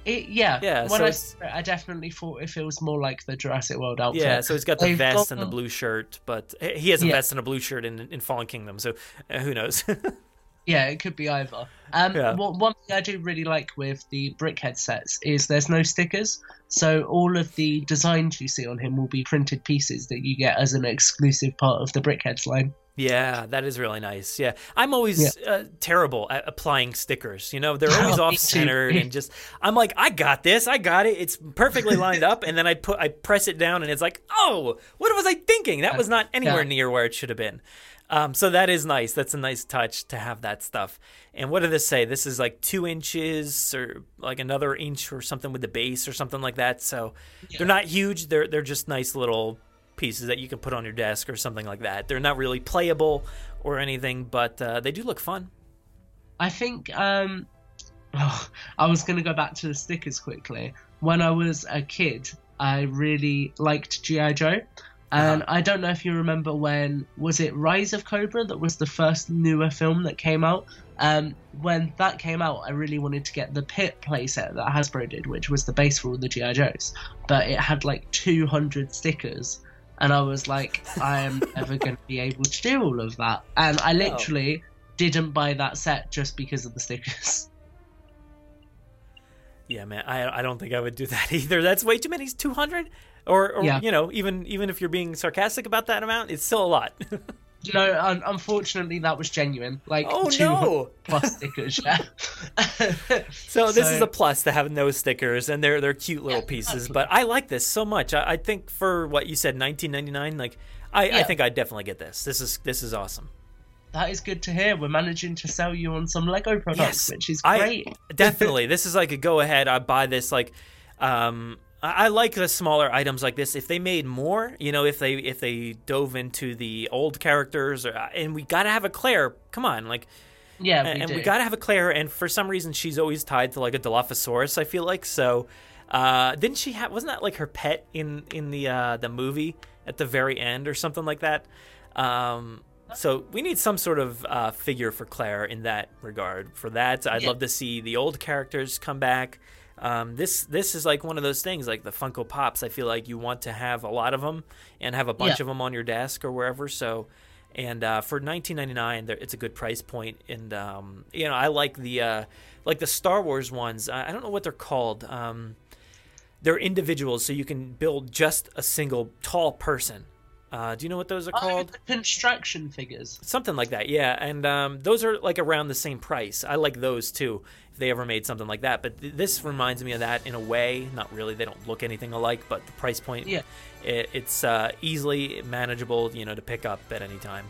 It, yeah. Yeah, When so I, it, I definitely thought it feels more like the Jurassic World outfit. Yeah. So he's got the They've vest got and the blue shirt, but he has a Yeah. vest and a blue shirt in in Fallen Kingdom. So uh, who knows? Yeah, it could be either. Um, Yeah. one, one thing I do really like with the Brickhead sets is there's no stickers, so all of the designs you see on him will be printed pieces that you get as an exclusive part of the Brickheads line. Yeah, that is really nice. Yeah, I'm always uh, terrible at applying stickers. You know, they're always Oh, off centered and just. I'm like, I got this, I got it. It's perfectly lined up, and then I put, I press it down, and it's like, oh, what was I thinking? That was not anywhere Yeah. near where it should have been. Um, so that is nice. That's a nice touch to have that stuff. And what did this say? This is like two inches or like another inch or something with the base or something like that. So they're not huge. They're they're just nice little pieces that you can put on your desk or something like that. They're not really playable or anything, but uh, they do look fun. I think um, oh, I was going to go back to the stickers quickly. When I was a kid, I really liked GI Joe. And Uh-huh. I don't know if you remember when was it Rise of Cobra that was the first newer film that came out. Um, when that came out, I really wanted to get the Pit playset that Hasbro did, which was the base for all the GI Joes. But it had like 200 stickers, and I was like, I am never going to be able to do all of that. And I literally didn't buy that set just because of the stickers. Yeah, man, I I don't think I would do that either. That's way too many. Two hundred, or, or Yeah. you know, even even if you're being sarcastic about that amount, it's still a lot. No, un- unfortunately, that was genuine. Like Oh, two no. plus stickers. Yeah. So this is a plus to have no stickers, and they're they're cute little pieces. But I like this so much. I, I think for what you said, nineteen ninety nine. Like, I, I think I'd definitely get this. This is this is awesome. that is good to hear. We're managing to sell you on some Lego products, Yes, which is I- great. definitely. this is like a go ahead. I buy this. Like, um, I, I like the smaller items like this. If they made more, you know, if they if they dove into the old characters, or, and we gotta have a Claire. Come on, like. yeah, we and, and do. we gotta have a Claire, and for some reason she's always tied to like a Dilophosaurus. I feel like so. Uh, didn't she have? Wasn't that like her pet in in the uh, the movie at the very end or something like that? Um, so we need some sort of uh, figure for Claire in that regard. For that, I'd Yeah. love to see the old characters come back. Um, this this is like one of those things, like the Funko Pops. I feel like you want to have a lot of them and have a bunch Yeah. of them on your desk or wherever. So, and uh, for 19.99, it's a good price point. And um, you know, I like the uh, like the Star Wars ones. I, I don't know what they're called. Um, they're individuals, so you can build just a single tall person. Uh, do you know what those are Oh, called? the construction figures. Something like that, yeah. And um, those are like around the same price. I like those too. If they ever made something like that, but th- this reminds me of that in a way. Not really. They don't look anything alike, but the price point, Yeah. it, it's uh, easily manageable, you know, to pick up at any time.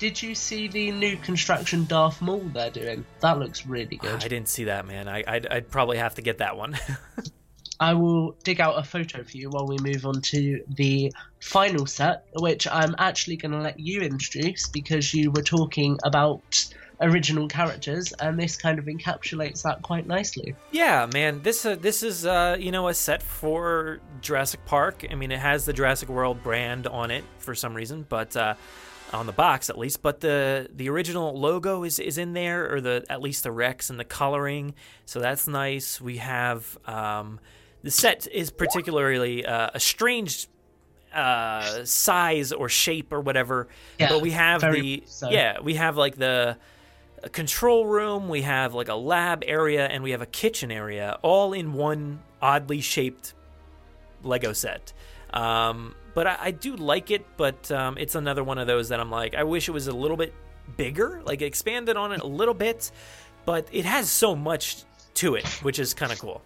Did you see the new construction Darth Maul they're doing? That looks really good. I didn't see that, man. I, I'd, I'd probably have to get that one. I will dig out a photo for you while we move on to the final set, which I'm actually going to let you introduce because you were talking about original characters, and this kind of encapsulates that quite nicely. Yeah, man. This uh, this is uh, you know a set for Jurassic Park. I mean, it has the Jurassic World brand on it for some reason, but uh, on the box at least. But the the original logo is is in there, or the at least the Rex and the coloring. So that's nice. We have um, the set is particularly uh, a strange uh, size or shape or whatever. Yeah, but we have the so. yeah we have like the a control room, we have like a lab area, and we have a kitchen area, all in one oddly shaped Lego set. Um, but I, I do like it, but um, it's another one of those that I'm like, I wish it was a little bit bigger, like expanded on it a little bit, but it has so much to it, which is kind of cool.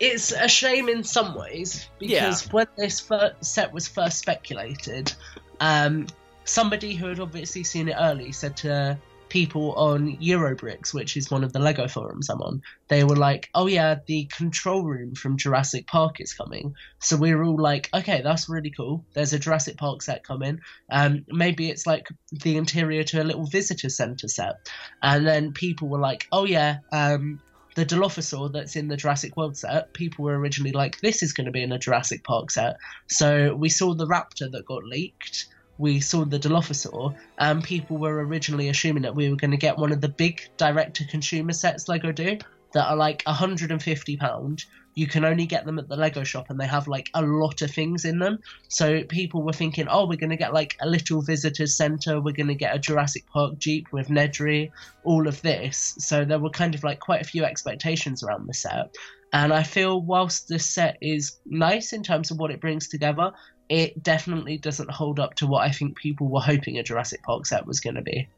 It's a shame in some ways because when this fir- set was first speculated, um, somebody who had obviously seen it early said to people on Eurobricks, which is one of the Lego forums I'm on, they were like, "Oh yeah, the control room from Jurassic Park is coming." So we were all like, "Okay, that's really cool. There's a Jurassic Park set coming. Um, maybe it's like the interior to a little visitor center set." And then people were like, "Oh yeah." Um, the Dilophosaur that's in the Jurassic World set, people were originally like, this is going to be in a Jurassic Park set. So we saw the Raptor that got leaked. We saw the Dilophosaur, and people were originally assuming that we were going to get one of the big direct to consumer sets like Lego do that are like £150. You can only get them at the Lego shop, and they have like a lot of things in them. So people were thinking, oh, we're going to get like a little visitor center, we're going to get a Jurassic Park Jeep with Nedry, all of this. So there were kind of like quite a few expectations around the set. And I feel whilst this set is nice in terms of what it brings together, it definitely doesn't hold up to what I think people were hoping a Jurassic Park set was going to be.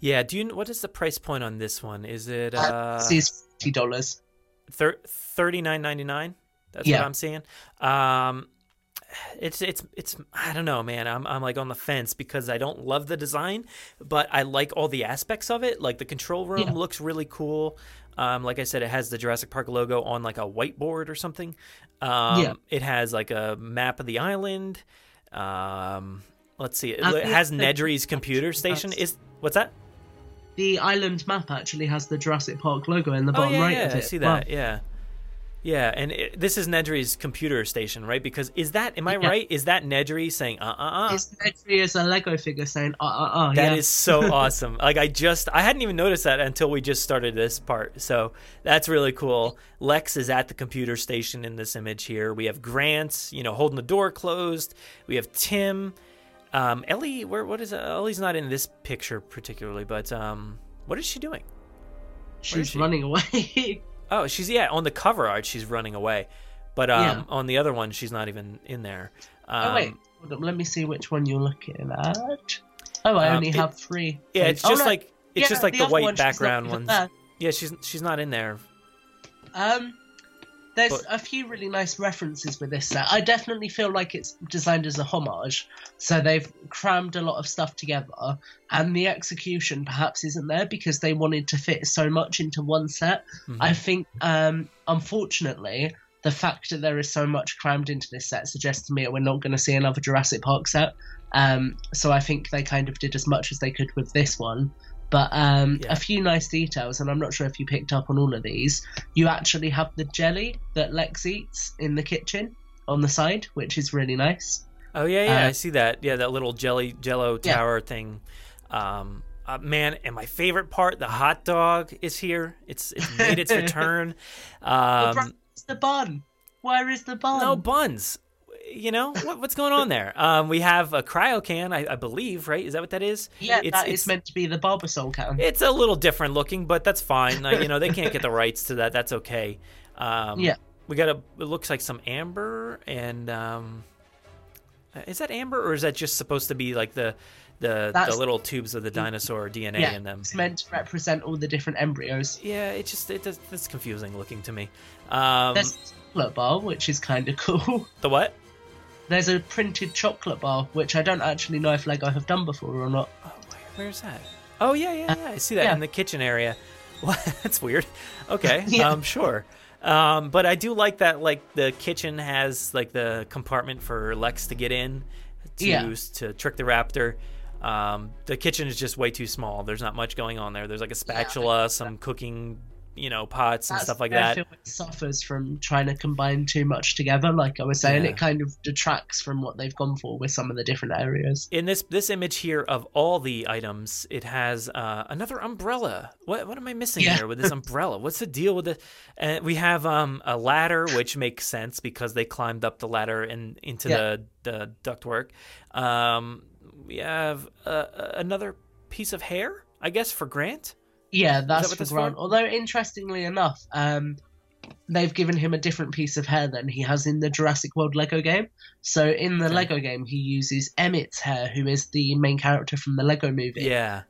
Yeah, do you what is the price point on this one? Is it Uh, uh, is fifty dollars. Thir- $39.99? That's Yeah. what I'm seeing. Um it's it's it's I don't know, man. I'm I'm like on the fence because I don't love the design, but I like all the aspects of it. Like the control room Yeah. looks really cool. Um, like I said, it has the Jurassic Park logo on like a whiteboard or something. Um, Yeah. It has like a map of the island. Um, let's see. It, it has Nedry's computer station. Is what's that? The island map actually has the Jurassic Park logo in the Oh bottom yeah, right yeah, of I it. see Wow. that. Yeah, yeah, and it, this is Nedry's computer station, right? Because is that am I Yeah. right? Is that Nedry saying uh uh uh? It's literally as a Lego figure saying, uh uh uh. That yeah. is so awesome. Like I just I hadn't even noticed that until we just started this part. So that's really cool. Lex is at the computer station in this image here. We have Grant, you know, holding the door closed. We have Tim. Um, Ellie, where what is Ellie's not in this picture particularly, but um, what is she doing? She's she? running away. Oh, she's yeah on the cover art. She's running away, but um, Yeah. on the other one, she's not even in there. Um, oh wait, hold up, let me see which one you're looking at. Oh, I Um, only it- have three. Yeah, it's Oh, just no. like it's Yeah, just like the, other white one, background ones. there. Yeah, she's she's not in there. Um, there's But- a few really nice references with this set. I definitely feel like it's designed as a homage, so they've crammed a lot of stuff together, and the execution perhaps isn't there because they wanted to fit so much into one set. Mhm. I think, um, unfortunately, the fact that there is so much crammed into this set suggests to me that we're not going to see another Jurassic Park set. Um, so I think they kind of did as much as they could with this one. But um, Yeah. a few nice details, and I'm not sure if you picked up on all of these. You actually have the jelly that Lex eats in the kitchen on the side, which is really nice. Oh yeah, yeah, Uh, I see that. Yeah, that little jelly Jello Yeah. tower thing. Um, uh, man, and my favorite part, the hot dog is here. It's it's made its return. Um, the bun. Where is the bun? no buns. You know what, what's going on there? Um, we have a cryo can, I, I believe, right? Is that what that is? yeah, it's, that it's, is meant to be the Barbasol can. It's a little different looking, but that's fine. Uh, you know, they can't get the rights to that. That's okay. Um, Yeah. We got a. It looks like some amber and. Um, is that amber or is that just supposed to be like the the, the little tubes of the dinosaur DNA yeah, in them? it's meant to represent all the different embryos. Yeah, it just it does, it's confusing looking to me. Um, There's a bar, which is kind of cool. the what? There's a printed chocolate bar, which I don't actually know if Lego have done before or not. Oh, where's that? Oh yeah, yeah, yeah. I see that yeah. in the kitchen area. What? That's weird. Okay, Yeah. um, sure. Um, but I do like that. Like the kitchen has like the compartment for Lex to get in to Yeah. to trick the raptor. Um, the kitchen is just way too small. There's not much going on there. There's like a spatula, some cooking, you know, pots and stuff like that. feel it suffers from trying to combine too much together. Like I was saying, Yeah. it kind of detracts from what they've gone for with some of the different areas. in this this image here of all the items, it has uh, another umbrella. What what am I missing Yeah. here with this umbrella? What's the deal with it? Uh, we have um, a ladder, which makes sense because they climbed up the ladder and into Yeah. the the ductwork. Um, we have uh, another piece of hair, I guess, for Grant. Yeah, that's what for that's for? Grant. Although interestingly enough, um, they've given him a different piece of hair than he has in the Jurassic World Lego game. So in the Okay. Lego game, he uses Emmet's hair, who is the main character from the Lego movie. Yeah,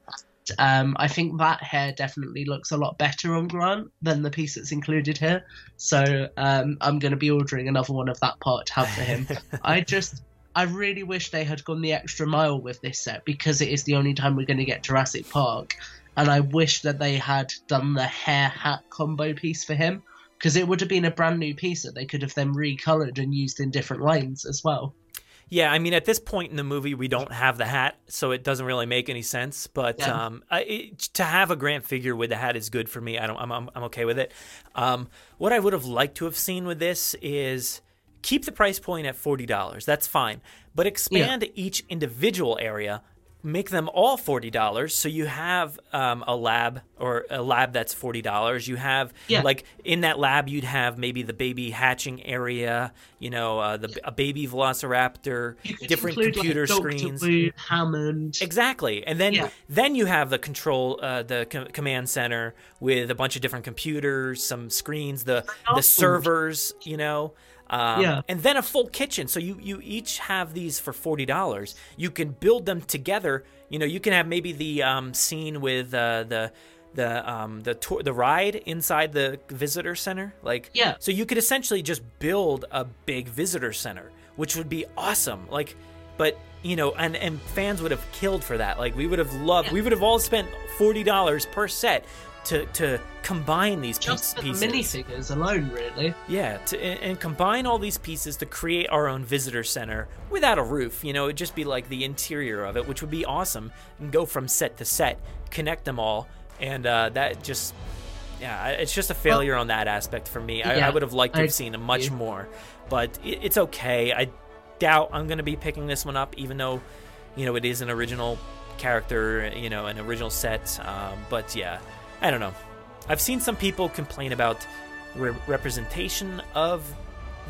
Um, I think that hair definitely looks a lot better on Grant than the piece that's included here. So um, I'm going to be ordering another one of that part to have for him. I just, I really wish they had gone the extra mile with this set because it is the only time we're going to get Jurassic Park. And I wish that they had done the hair hat combo piece for him because it would have been a brand new piece that they could have then recolored and used in different lines as well. Yeah, I mean, at this point in the movie, we don't have the hat, so it doesn't really make any sense. But Yeah. um, I, it, to have a Grant figure with the hat is good for me. I don't, I'm, I'm, I'm okay with it. Um, what I would have liked to have seen with this is keep the price point at forty dollars. That's fine, but expand each individual area. Make them all forty dollars, so you have um, a lab or a lab that's forty dollars. You have Yeah. like in that lab, you'd have maybe the baby hatching area, you know, uh, the a baby velociraptor, different include, like, computer screens. Wu, Hammond. Exactly, and then Yeah. then you have the control, uh, the co- command center with a bunch of different computers, some screens, the the servers, you know, um, Yeah. and then a full kitchen. So you you each have these for forty dollars. You can build them together. You know, you can have maybe the um, scene with uh, the. The um the tour the ride inside the visitor center like Yeah. so you could essentially just build a big visitor center which would be awesome like but you know and and fans would have killed for that like we would have loved we would have all spent $40 per set to to combine these Just piece- for the pieces minifigures alone, really. yeah to, and, combine all these pieces to create our own visitor center without a roof you know it'd just be like the interior of it which would be awesome and go from set to set connect them all and uh, that just yeah, it's just a failure on that aspect for me. I, Yeah, I would have liked to I have seen much agree. more, but it, it's okay. I doubt I'm going to be picking this one up, even though, you know, it is an original character, you know, an original set. Um, but yeah, I don't know. I've seen some people complain about re- representation of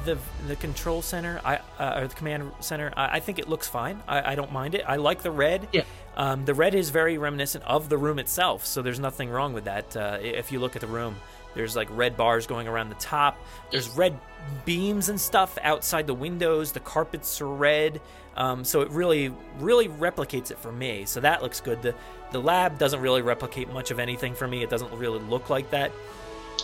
the the control center, I uh, or the command center. I, I think it looks fine. I, I don't mind it. I like the red. Yeah. Um, the red is very reminiscent of the room itself, so there's nothing wrong with that. Uh, if you look at the room, There's like red bars going around the top. There's red beams and stuff outside the windows. The carpets are red. Um, so it really, really replicates it for me. So that looks good. The the lab doesn't really replicate much of anything for me. It doesn't really look like that.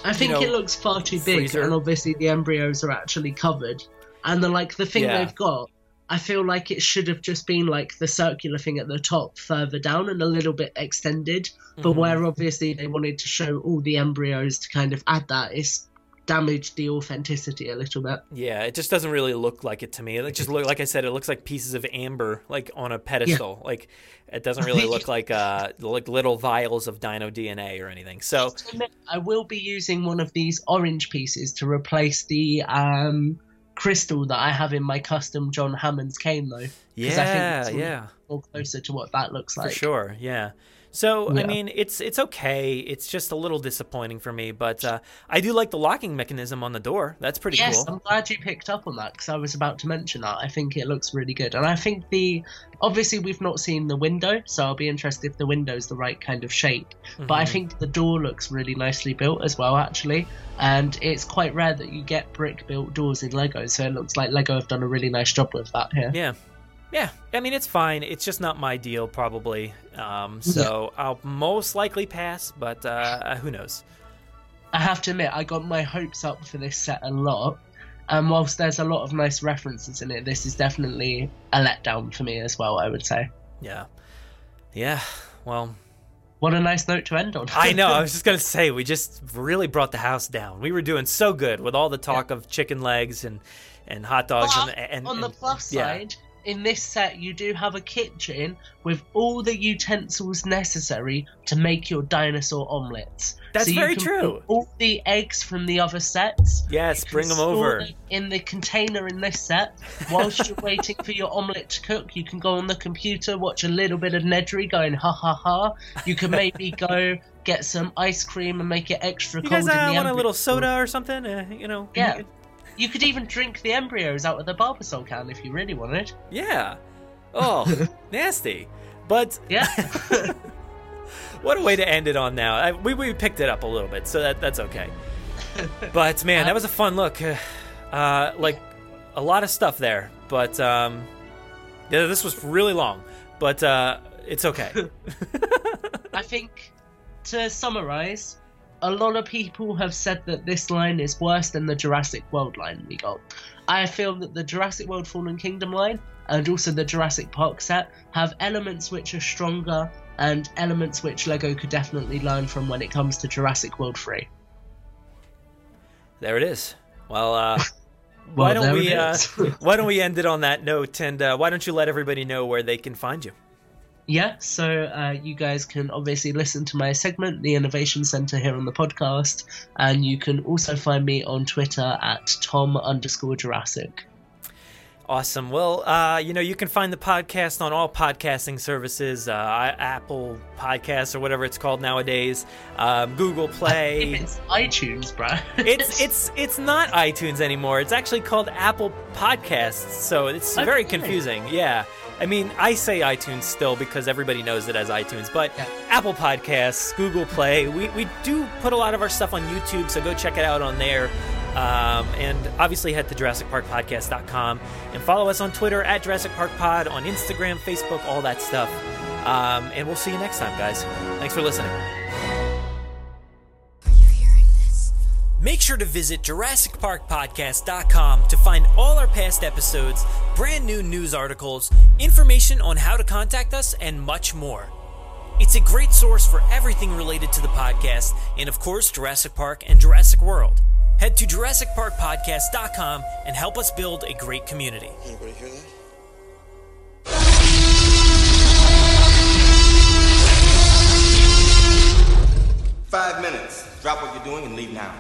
I think know, it looks far too big, freezer. and obviously the embryos are actually covered. And the like the thing Yeah. they've got, I feel like it should have just been like the circular thing at the top, further down, and a little bit extended. But Mm-hmm. where obviously they wanted to show all the embryos to kind of add that, it's damaged the authenticity a little bit. Yeah, it just doesn't really look like it to me. It just look like I said, it looks like pieces of amber, like on a pedestal. Like it doesn't really look like uh like little vials of dino DNA or anything. So I will be using one of these orange pieces to replace the um, crystal that I have in my custom John Hammond's cane, though. 'cause I think yeah, it's yeah. more closer to what that looks like. For sure, yeah. So I mean, it's it's okay. It's just a little disappointing for me, but uh, I do like the locking mechanism on the door. That's pretty Yes, cool. I'm glad you picked up on that because I was about to mention that. I think it looks really good, and I think the obviously we've not seen the window, so I'll be interested if the window's the right kind of shape. But I Mhm. think the door looks really nicely built as well, actually, and it's quite rare that you get brick built doors in Lego, so it looks like Lego have done a really nice job with that here. Yeah, yeah. I mean, it's fine. It's just not my deal, probably. Um, so I'll most likely pass, but uh, who knows? I have to admit, I got my hopes up for this set a lot. And whilst there's a lot of nice references in it, this is definitely a letdown for me as well, I would say. Yeah, yeah. Well, What a nice note to end on. I know. I was just gonna say we just really brought the house down. We were doing so good with all the talk of chicken legs and and hot dogs But and, and on the and- plus yeah. Side, in this set, you do have a kitchen with all the utensils necessary to make your dinosaur omelets. That's so you very can true. All the eggs from the other sets. Yes, you can bring them store over. them in the container in this set. Whilst you're waiting for your omelet to cook, you can go on the computer, watch a little bit of Nedry going ha ha ha. You can maybe go get some ice cream and make it extra You cold guys in uh, the want a little soda or something? Uh, you know? Yeah. You could even drink the embryos out of the Barbasol can if you really wanted. Yeah. Oh, nasty. But Yeah. what a way to end it on now. I, we, we picked it up a little bit, so that that's okay. But man, that was a fun look. Uh, like a lot of stuff there, but um, yeah, this was really long, but uh, it's okay. I think to summarize, a lot of people have said that this line is worse than the Jurassic World line we got. I feel that the Jurassic World Fallen Kingdom line and also the Jurassic Park set have elements which are stronger and elements which Lego could definitely learn from when it comes to Jurassic World 3. there it is. Well, uh, why don't we uh, why don't we end it on that note? And uh, why don't you let everybody know where they can find you? Yeah, so uh, you guys can obviously listen to my segment, the Innovation Center, here on the podcast, and you can also find me on Twitter at Tom underscore Jurassic. Awesome. Well, uh, you know, you can find the podcast on all podcasting services, uh, Apple Podcasts or whatever it's called nowadays, um, Google Play. It's iTunes, bro. it's it's it's not iTunes anymore. It's actually called Apple Podcasts. So it's very confusing. Yeah. I mean, I say iTunes still because everybody knows it as iTunes, but Yeah. Apple Podcasts, Google Play, we, we do put a lot of our stuff on YouTube, so go check it out on there. Um, and obviously head to JurassicParkPodcast.com and follow us on Twitter at Jurassic Park Pod, on Instagram, Facebook, all that stuff. Um, and we'll see you next time, guys. Thanks for listening. Make sure to visit JurassicParkPodcast.com to find all our past episodes, brand new news articles, information on how to contact us, and much more. It's a great source for everything related to the podcast, and of course, Jurassic Park and Jurassic World. Head to JurassicParkPodcast.com and help us build a great community. Anybody hear that? Five minutes. Drop what you're doing and leave now.